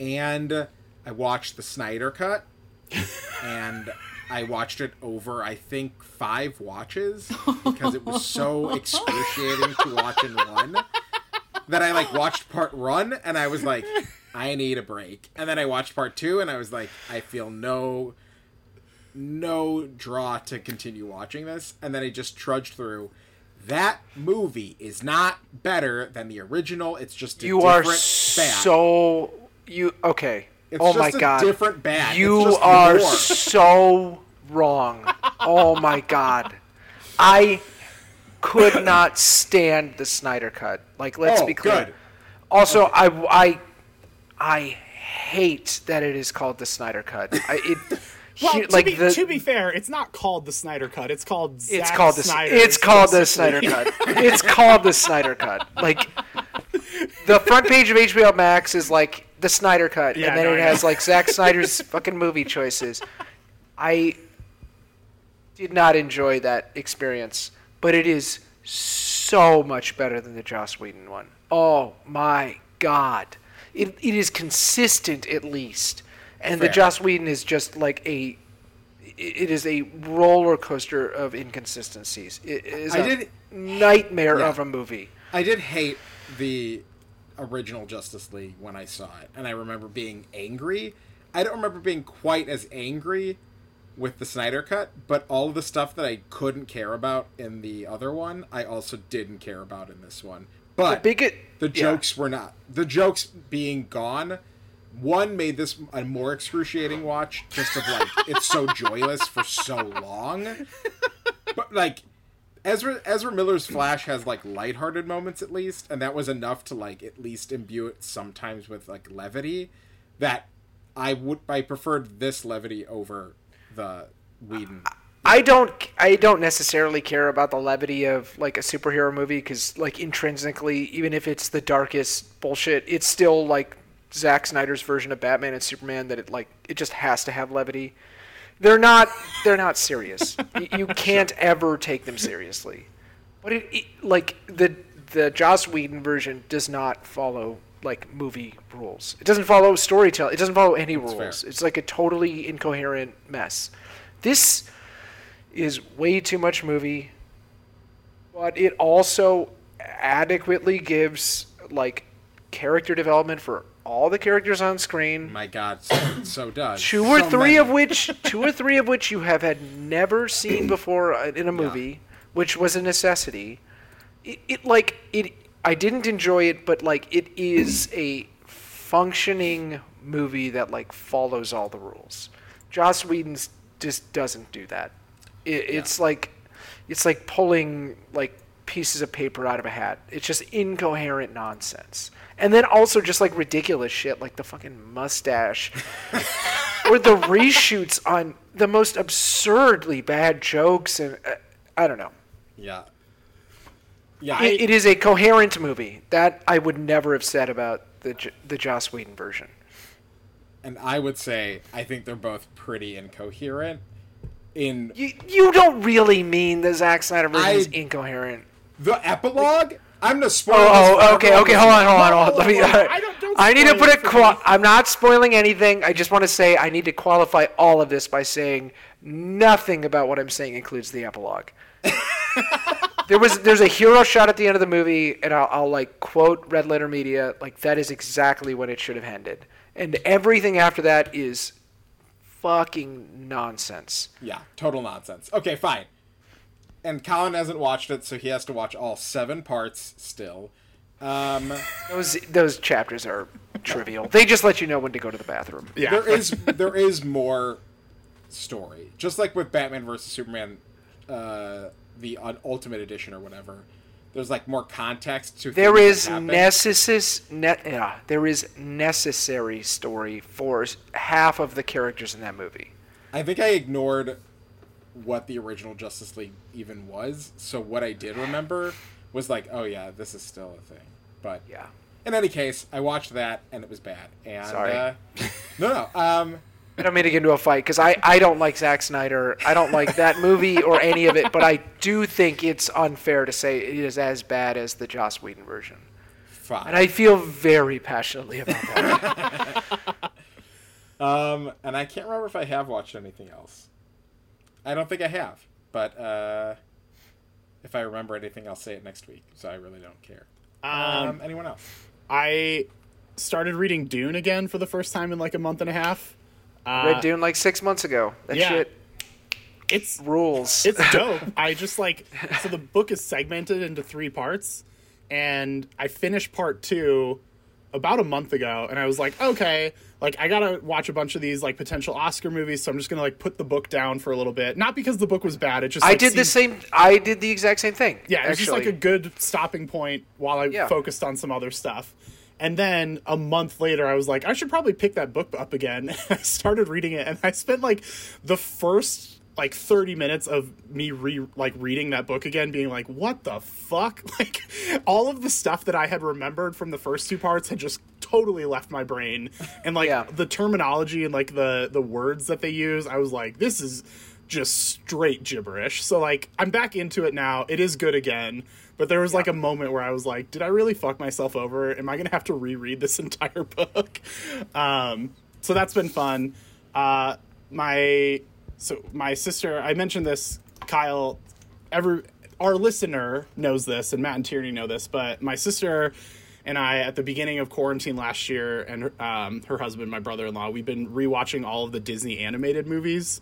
and I watched the Snyder cut, and I watched it over, I think, five watches because it was so excruciating to watch in one that I like watched part one and I was like, I need a break, and then I watched part two and I was like, I feel no no draw to continue watching this and then i just trudged through that movie is not better than the original it's just a
You are so you okay.
It's
oh
just
my
a
god.
different bad.
You are
more.
so wrong. Oh my god. I could not stand the Snyder cut. Like, let's
Oh,
be clear.
good.
Also, I, I, I hate that it is called the Snyder cut. I, it,
Well,
he-
to,
like
be,
the,
to be fair, it's not called the Snyder Cut. It's called
it's
Zack
called the
Snyder's
it's called the Snyder cut. It's called the Snyder cut. Like the front page of HBO Max is like the Snyder cut,
Yeah,
and then
no,
it has like Zack Snyder's fucking movie choices. I did not enjoy that experience, but it is so much better than the Joss Whedon one. Oh my god. It, it is consistent at least. And the Joss Whedon is just like a it is a roller coaster of inconsistencies. It is
I
a
did-
nightmare
Yeah.
of a movie.
I did hate the original Justice League when I saw it, and I remember being angry. I don't remember being quite as angry with the Snyder cut, but all of the stuff that I couldn't care about in the other one, I also didn't care about in this one. But
The big
the
yeah.
jokes were not. The jokes being gone, one made this a more excruciating watch, just of like it's so joyless for so long. But like Ezra Ezra Miller's Flash has like lighthearted moments at least, and that was enough to like at least imbue it sometimes with like levity. That I would I preferred this levity over the Whedon.
I don't I don't necessarily care about the levity of like a superhero movie cuz like intrinsically even if it's the darkest bullshit it's still like Zack Snyder's version of Batman and Superman that it like it just has to have levity. They're not they're not serious. you, can't ever take them seriously. But it, it like the the Joss Whedon version does not follow like movie rules. It doesn't follow storytelling. It doesn't follow any rules.
fair.
It's like a totally incoherent mess. This is way too much movie, but it also adequately gives like character development for all the characters on screen.
My God, so, so does
Two or
So
three
many.
of which, two or three of which you have had never seen before uh, in a movie, which was a necessity. It, it like it. I didn't enjoy it, but like it is a functioning movie that like follows all the rules. Joss Whedon's just doesn't do that. It, It's like it's like pulling like pieces of paper out of a hat. It's just incoherent nonsense. And then also just like ridiculous shit like the fucking mustache or the reshoots on the most absurdly bad jokes and uh, I don't know.
Yeah, yeah.
It,
I-
it is a coherent movie that I would never have said about the the Joss Whedon version.
and I would say I think they're both pretty incoherent. In
You you don't really mean the Zack Snyder version is incoherent.
The epilogue, I'm gonna spoil.
Oh,
this
oh, okay, okay, hold on, hold on, hold on. Let me.
on. I don't- don't
I need to put
it
a. Qua-. I'm not spoiling anything. I just want to say I need to qualify all of this by saying nothing about what I'm saying includes the epilogue. there was there's a hero shot at the end of the movie, and I'll, I'll like quote Red Letter Media like that is exactly when it should have ended, and everything after that is fucking nonsense.
Yeah, total nonsense. Okay, fine. And Colin hasn't watched it, so he has to watch all seven parts still. Um,
Those those chapters are trivial. They just let you know when to go to the bathroom.
Yeah.
there is there is more story, just like with Batman versus Superman, uh, the un- Ultimate Edition or whatever. There's like more context to.
There is
things is
necessis ne- yeah, there is necessary story for s- half of the characters in that movie.
I think I ignored what the original Justice League even was. So what I did remember was like, oh yeah, this is still a thing. But
Yeah.
in any case, I watched that and it was bad. And
Sorry.
Uh, no, no. Um,
I don't mean to get into a fight because I, I don't like Zack Snyder. I don't like that movie or any of it, but I do think it's unfair to say it is as bad as the Joss Whedon version.
fine.
And I feel very passionately about that.
Um, and I can't remember if I have watched anything else. I don't think I have, but uh, if I remember anything, I'll say it next week. So I really don't care. Um,
Um,
anyone else?
I started reading Dune again for the first time in like a month and a half. Uh,
Read Dune like six months ago. That
yeah.
shit
It's
rules.
it's dope. I just like so the book is segmented into three parts, and I finished part two about a month ago, and I was like, okay, like I gotta watch a bunch of these like potential Oscar movies, so I'm just gonna like put the book down for a little bit. Not because the book was bad, it just
I
like,
did the same. I did the exact same thing.
yeah, it's just like a good stopping point while I
Yeah.
focused on some other stuff. And then a month later, I was like, I should probably pick that book up again. I started reading it, and I spent like the first like 30 minutes of me re like reading that book again being like what the fuck? Like all of the stuff that i had remembered from the first two parts had just totally left my brain. And like
Yeah.
the terminology and like the the words that they use i was like this is just straight gibberish. So like i'm back into it now. It is good again. But there was like a moment where i was like did i really fuck myself over? Am i gonna have to reread this entire book? Um so that's been fun. Uh my so my sister i mentioned this kyle every our listener knows this and matt and tierney know this but my sister and i at the beginning of quarantine last year and um, her husband my brother-in-law we've been rewatching all of the disney animated movies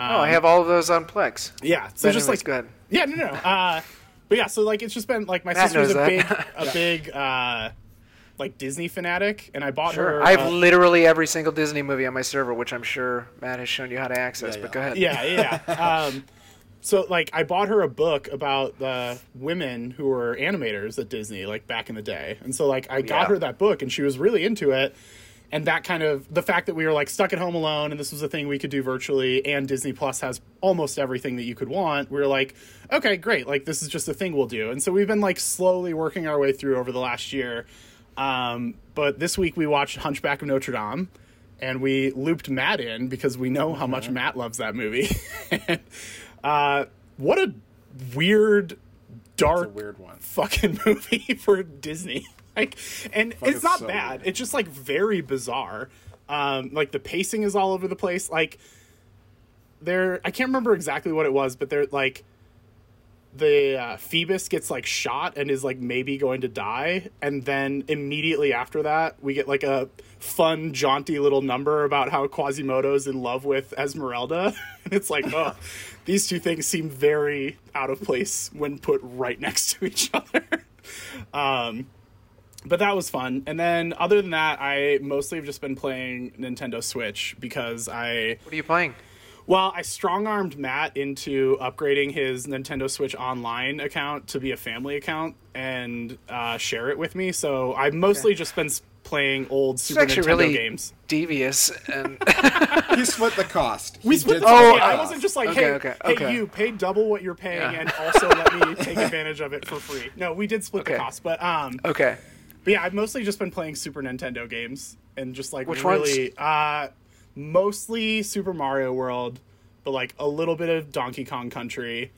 Oh, I have all of those on Plex.
yeah so
But
just
anyways,
like
go ahead.
yeah no no uh but yeah so like it's just been like my
Matt
sister's a
knows
big
that.
a big uh like disney fanatic and i bought
Sure.
her
I have
uh,
literally every single Disney movie on my server, which I'm sure Matt has shown you how to access.
Yeah,
But
yeah.
go ahead.
yeah yeah um so like i bought her a book about the women who were animators at disney like back in the day and so like i got
Yeah.
her that book and she was really into it and that kind of the fact that we were like stuck at home alone and this was a thing we could do virtually and disney plus has almost everything that you could want we were like okay great like this is just a thing we'll do and so we've been like slowly working our way through over the last year um, but this week we watched hunchback of notre dame and we looped matt in because we know how much matt loves that movie and, uh, what a weird dark
a weird one.
fucking movie for Disney. Like, and
Fuck,
it's
it's
not
so
bad.
weird.
It's just like very bizarre. Um, like the pacing is all over the place. Like, there, I can't remember exactly what it was, but they're like, the uh, Phoebus gets like shot and is like maybe going to die, and then immediately after that, we get like a fun, jaunty little number about how Quasimodo's in love with Esmeralda. and it's like, oh, these two things seem very out of place when put right next to each other. um, but that was fun. And then other than that, I mostly have just been playing Nintendo Switch because I
What are you playing?
Well, I strong armed Matt into upgrading his Nintendo Switch Online account to be a family account and uh, share it with me. So I've mostly just been playing old
It's
Super Nintendo
really
games.
devious and
He split the cost.
We
He
split
did
the
Oh,
yeah, I wasn't just like,
okay,
hey,
okay,
hey,
okay.
you pay double what you're paying
Yeah.
and also let me take advantage of it for free. No, we did split the cost, but um,
okay.
but yeah, I've mostly just been playing Super Nintendo games and just like
Which
really, uh, mostly Super Mario World, but like a little bit of Donkey Kong Country,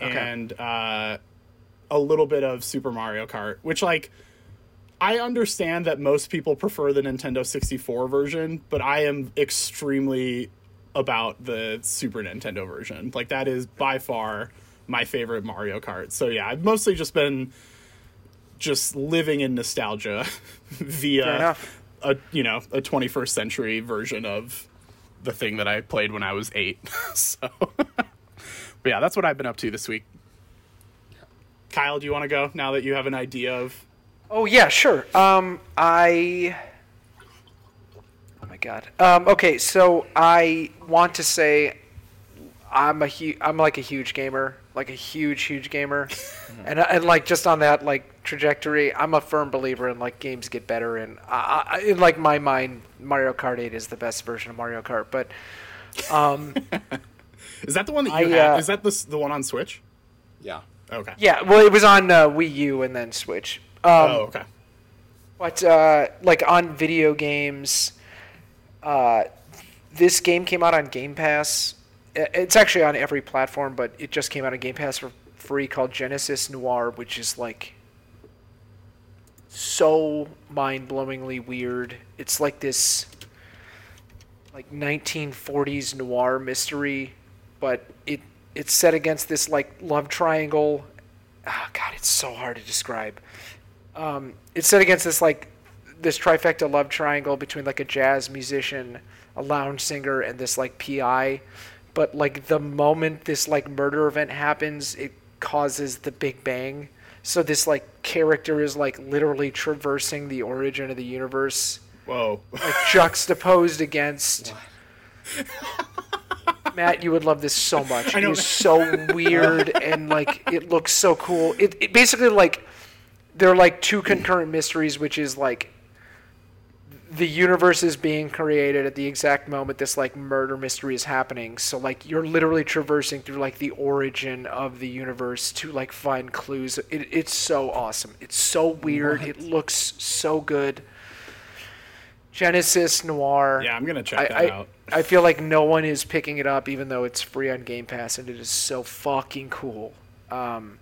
Okay.
and uh, a little bit of Super Mario Kart. Which like, I understand that most people prefer the Nintendo 64 version, but I am extremely about the Super Nintendo version. Like that is by far my favorite Mario Kart. So yeah, I've mostly just been just living in nostalgia via. A you know a 21st century version of the thing that I played when I was eight. so, but yeah, that's what I've been up to this week. Kyle, do you want to go now that you have an idea of?
Oh yeah, sure. Um, I. Oh my god. Um, okay, so I want to say, I'm a hu- I'm like a huge gamer, like a huge huge gamer, and and like just on that like trajectory, I'm a firm believer in like games get better, and I, I, in like my mind, Mario Kart 8 is the best version of Mario Kart, but. Um,
Is that the one that you
I,
have?
uh,
Is that the the one on Switch?
Yeah.
Okay.
yeah, well, it was on uh, Wii U and then Switch. Um,
oh, okay.
But uh, like on video games, uh, this game came out on Game Pass. I- It's actually on every platform, but it just came out on Game Pass for free called Genesis Noir, which is like so mind-blowingly weird. It's like this like 1940s noir mystery, but it it's set against this like love triangle. Oh god, it's so hard to describe um, it's set against this like this trifecta love triangle between like a jazz musician, a lounge singer, and this like PI. But like the moment this like murder event happens, it causes the Big Bang. So this like character is like literally traversing the origin of the universe,
Whoa.
like juxtaposed against. Matt, you would love this so much.
I
It
know.
so weird and like it looks so cool. It, it basically like they're like two concurrent mysteries, which is like the universe is being created at the exact moment this like murder mystery is happening. So like you're literally traversing through like the origin of the universe to like find clues. It, it's so awesome. It's so weird. It looks so good. Genesis Noir.
Yeah, I'm gonna check
I,
that
I,
out.
I feel like no one is picking it up, even though it's free on Game Pass, and it is so fucking cool. Um,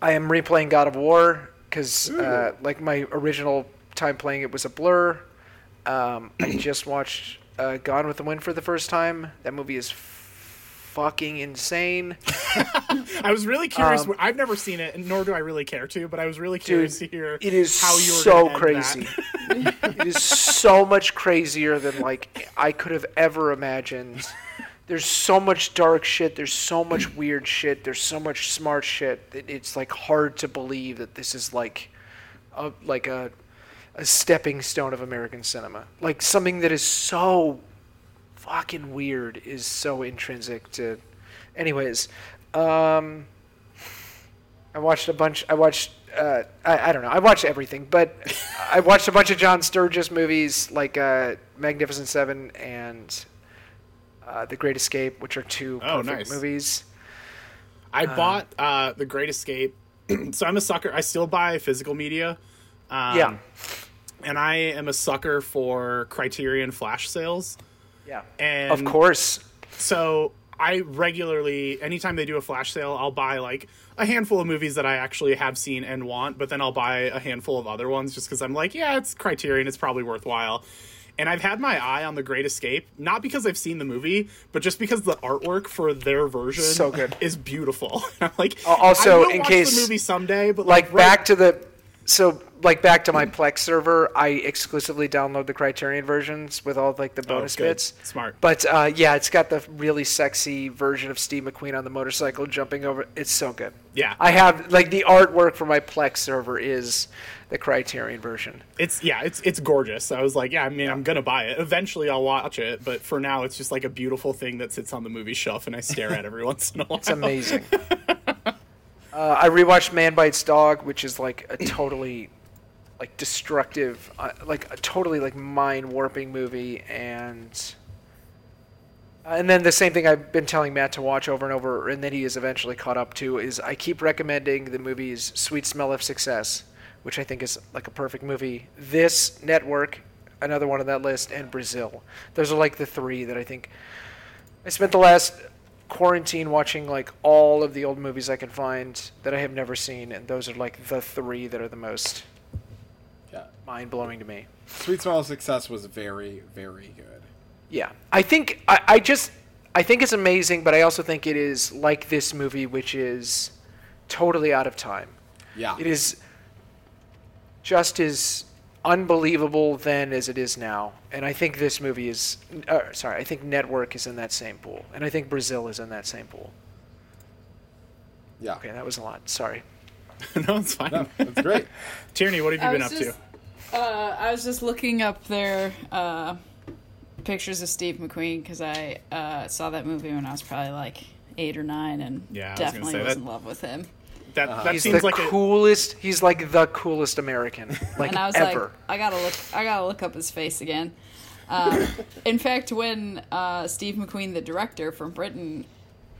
I am replaying God of War because, uh, like, my original time playing it was a blur. Um, I just watched uh, Gone with the Wind for the first time. That movie is fucking insane.
I was really curious.
Um,
I've never seen it, nor do I really care to. But I was really curious to hear
It is
how you were
so crazy. it is so much crazier than like I could have ever imagined. There's so much dark shit. There's so much weird shit. There's so much smart shit. That it's like hard to believe that this is like, a like a, a stepping stone of American cinema. Like something that is so fucking weird is so intrinsic to. Anyways, um, I watched a bunch. I watched. Uh, I, I don't know. I watched everything, but I watched a bunch of John Sturges movies like uh, Magnificent Seven and uh, The Great Escape, which are two
Oh,
perfect
nice.
movies.
I bought uh, The Great Escape, so I'm a sucker. I still buy physical media. Um,
yeah,
and I am a sucker for Criterion flash sales.
yeah.
And
of course.
So I regularly, anytime they do a flash sale, I'll buy like a handful of movies that I actually have seen and want, but then I'll buy a handful of other ones just because I'm like, yeah, it's Criterion, it's probably worthwhile. And I've had my eye on The Great Escape, not because I've seen the movie, but just because the artwork for their version
So good.
is beautiful. I'm like,
also,
I will
in
watch
case-
the movie someday, but
Like
right-
back to the. So like back to my Plex server, I exclusively download the Criterion versions with all like the bonus
Oh, good.
bits.
Smart.
But uh, yeah, it's got the really sexy version of Steve McQueen on the motorcycle jumping over. It's so good.
Yeah.
I have like the artwork for my Plex server is the Criterion version.
It's yeah, it's it's gorgeous. I was like, yeah, I mean, I'm gonna buy it. Eventually, I'll watch it, but for now, it's just like a beautiful thing that sits on the movie shelf, and I stare at every once in a while.
It's amazing. uh, I rewatched Man Bites Dog, which is like a totally like destructive, uh, like a totally like mind warping movie, and uh, and then the same thing I've been telling Matt to watch over and over, and then he is eventually caught up to is I keep recommending the movies Sweet Smell of Success, which I think is like a perfect movie. This Network, another one on that list, and Brazil. Those are like the three that I think. I spent the last quarantine watching like all of the old movies I can find that I have never seen, and those are like the three that are the most
Yeah.
mind blowing to me.
Sweet Smell of Success was very, very good.
Yeah, I think I, I just I think it's amazing, but I also think it is like this movie, which is totally out of time.
Yeah.
It is just as unbelievable then as it is now, and I think this movie is. Uh, sorry, I think Network is in that same pool, and I think Brazil is in that same pool.
Yeah.
Okay, that was a lot. Sorry.
no, it's fine.
No, that's great.
Tierney, what have you
I
been up
just, Uh, I was just looking up their uh, pictures of Steve McQueen because I uh, saw that movie when I was probably like eight or nine and
Yeah, I was
definitely was
that-
in love with him.
To? That that
He's
seems
the
like a
coolest. He's like the coolest American, like
and I was
ever.
like, I gotta look, I gotta look up his face again. Um, in fact, when uh, Steve McQueen, the director from Britain,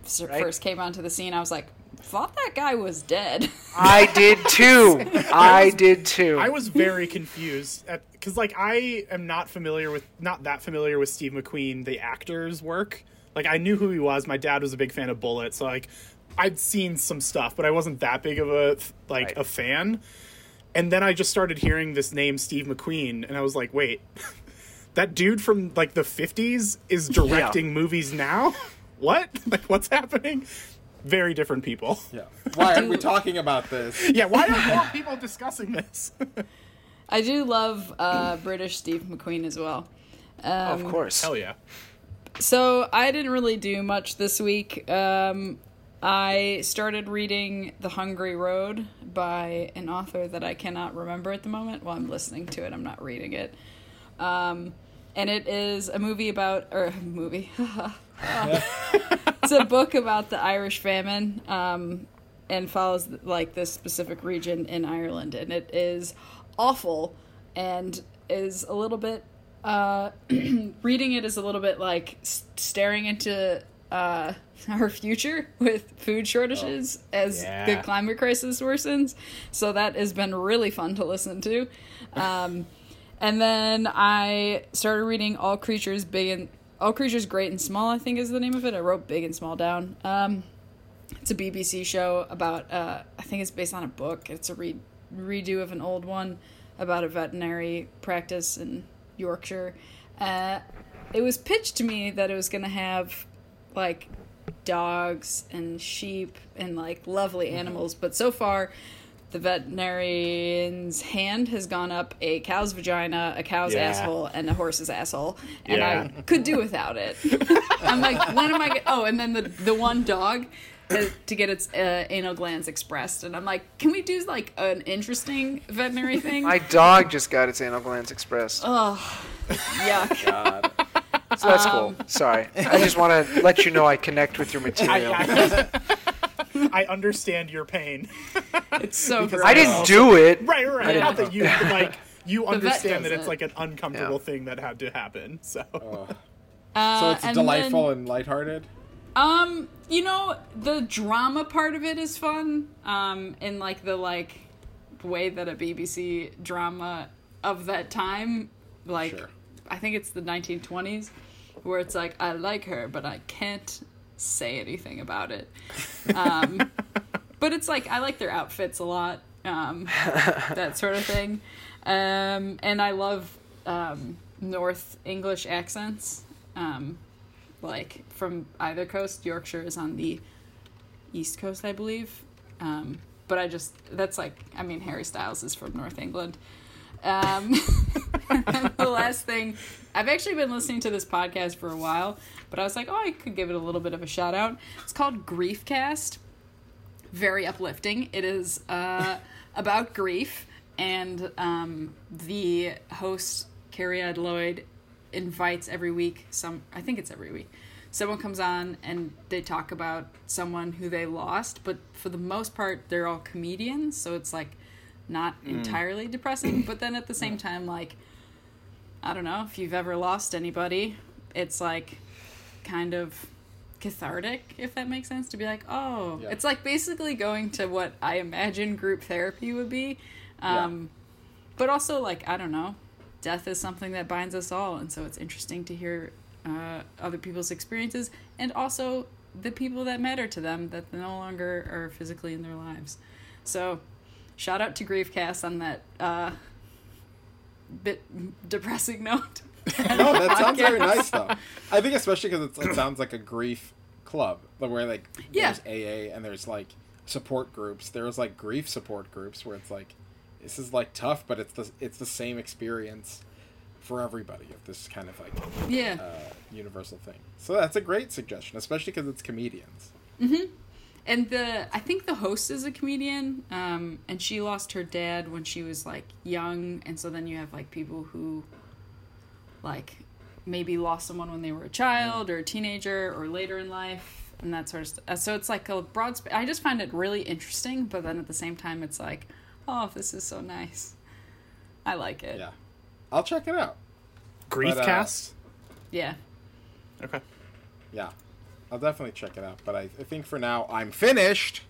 s-
Right.
first came onto the scene, I was like, thought that guy was dead.
I did too. I did too.
I was very confused because, like, I am not familiar with, not that familiar with Steve McQueen, the actor's work. Like, I knew who he was. My dad was a big fan of Bullitt, so like, I'd seen some stuff, but I wasn't that big of a like
Right.
a fan. And then I just started hearing this name, Steve McQueen, and I was like, wait, that dude from like the '50s is directing movies now? what? Like, what's happening? Very different people.
Yeah. Why are we talking about this?
Yeah, why are more people discussing this?
I do love uh, British Steve McQueen as well. Um,
of course.
Hell yeah.
So I didn't really do much this week. Um, I started reading The Hungry Road by an author that I cannot remember at the moment. Well, I'm listening to it, I'm not reading it. Um, and it is a movie about, or a movie. it's a book about the Irish famine um, and follows like this specific region in Ireland. And it is awful and is a little bit, uh, reading it is a little bit like staring into uh, our future with food shortages as
Yeah.
the climate crisis worsens. So that has been really fun to listen to. Um, and then I started reading All Creatures Big and All Creatures Great and Small. I think is the name of it. I wrote Big and Small down. Um, it's a BBC show about. Uh, I think it's based on a book. It's a re- redo of an old one about a veterinary practice in Yorkshire. Uh, it was pitched to me that it was going to have like dogs and sheep and like lovely animals, but so far the veterinarian's hand has gone up a cow's vagina, a cow's
Yeah.
asshole, and a horse's asshole, and
Yeah.
I could do without it. I'm like, when am I? Get- oh, and then the the one dog. has To get its uh, anal glands expressed, and I'm like, can we do like an interesting veterinary thing?
My dog just got its anal glands expressed.
Oh, yuck!
God.
So that's
Um,
cool. Sorry. I just want to let you know I connect with your material. I,
I, I understand your pain.
It's so
Because
gross.
didn't do it.
Right, right.
Yeah.
Not that you like you understand that it's
it.
like an uncomfortable
Yeah.
thing that had to happen. So.
Uh,
So it's
and
delightful
then-
and lighthearted.
Um, you know, the drama part of it is fun. Um, in like the like way that a BBC drama of that time, like
Sure.
I think it's the 1920s, where it's like I like her, but I can't say anything about it. Um, but it's like I like their outfits a lot, um, that sort of thing, um, and I love um, North English accents. Um, like from either coast. Yorkshire is on the east coast, I believe. Um, but I just that's like I mean Harry Styles is from North England. Um, and the last thing, I've actually been listening to this podcast for a while, but I was like, oh, I could give it a little bit of a shout out. It's called Griefcast. Very uplifting. It is uh, about grief, and um, the host Cariad Lloyd invites every week some I think it's every week. Someone comes on and they talk about someone who they lost, but for the most part they're all comedians, so it's like not entirely depressing, but then at the same time like I don't know, if you've ever lost anybody, it's like kind of cathartic if that makes sense to be like, "Oh,
Yeah.
it's like basically going to what I imagine group therapy would be."
Yeah.
Um but also like I don't know, death is something that binds us all, and so it's interesting to hear uh, other people's experiences and also the people that matter to them that no longer are physically in their lives. So, shout out to Griefcast on that uh, bit depressing note.
no, that sounds very nice though. I think especially because it sounds like a grief club, where like
Yeah.
there's AA and there's like support groups. There's like grief support groups where it's like this is like tough, but it's the it's the same experience for everybody of this kind of like
Yeah.
uh, universal thing. So that's a great suggestion, especially because it's comedians.
And the I think the host is a comedian, um, and she lost her dad when she was like young, and so then you have like people who, like, maybe lost someone when they were a child or a teenager or later in life, and that sort of stuff. So it's like a broad. Sp- I just find it really interesting, but then at the same time, it's like, oh, this is so nice. I like it.
Yeah, I'll check it out.
Griefcast.
Yeah.
okay.
Yeah, I'll definitely check it out. But I, I think for now I'm finished.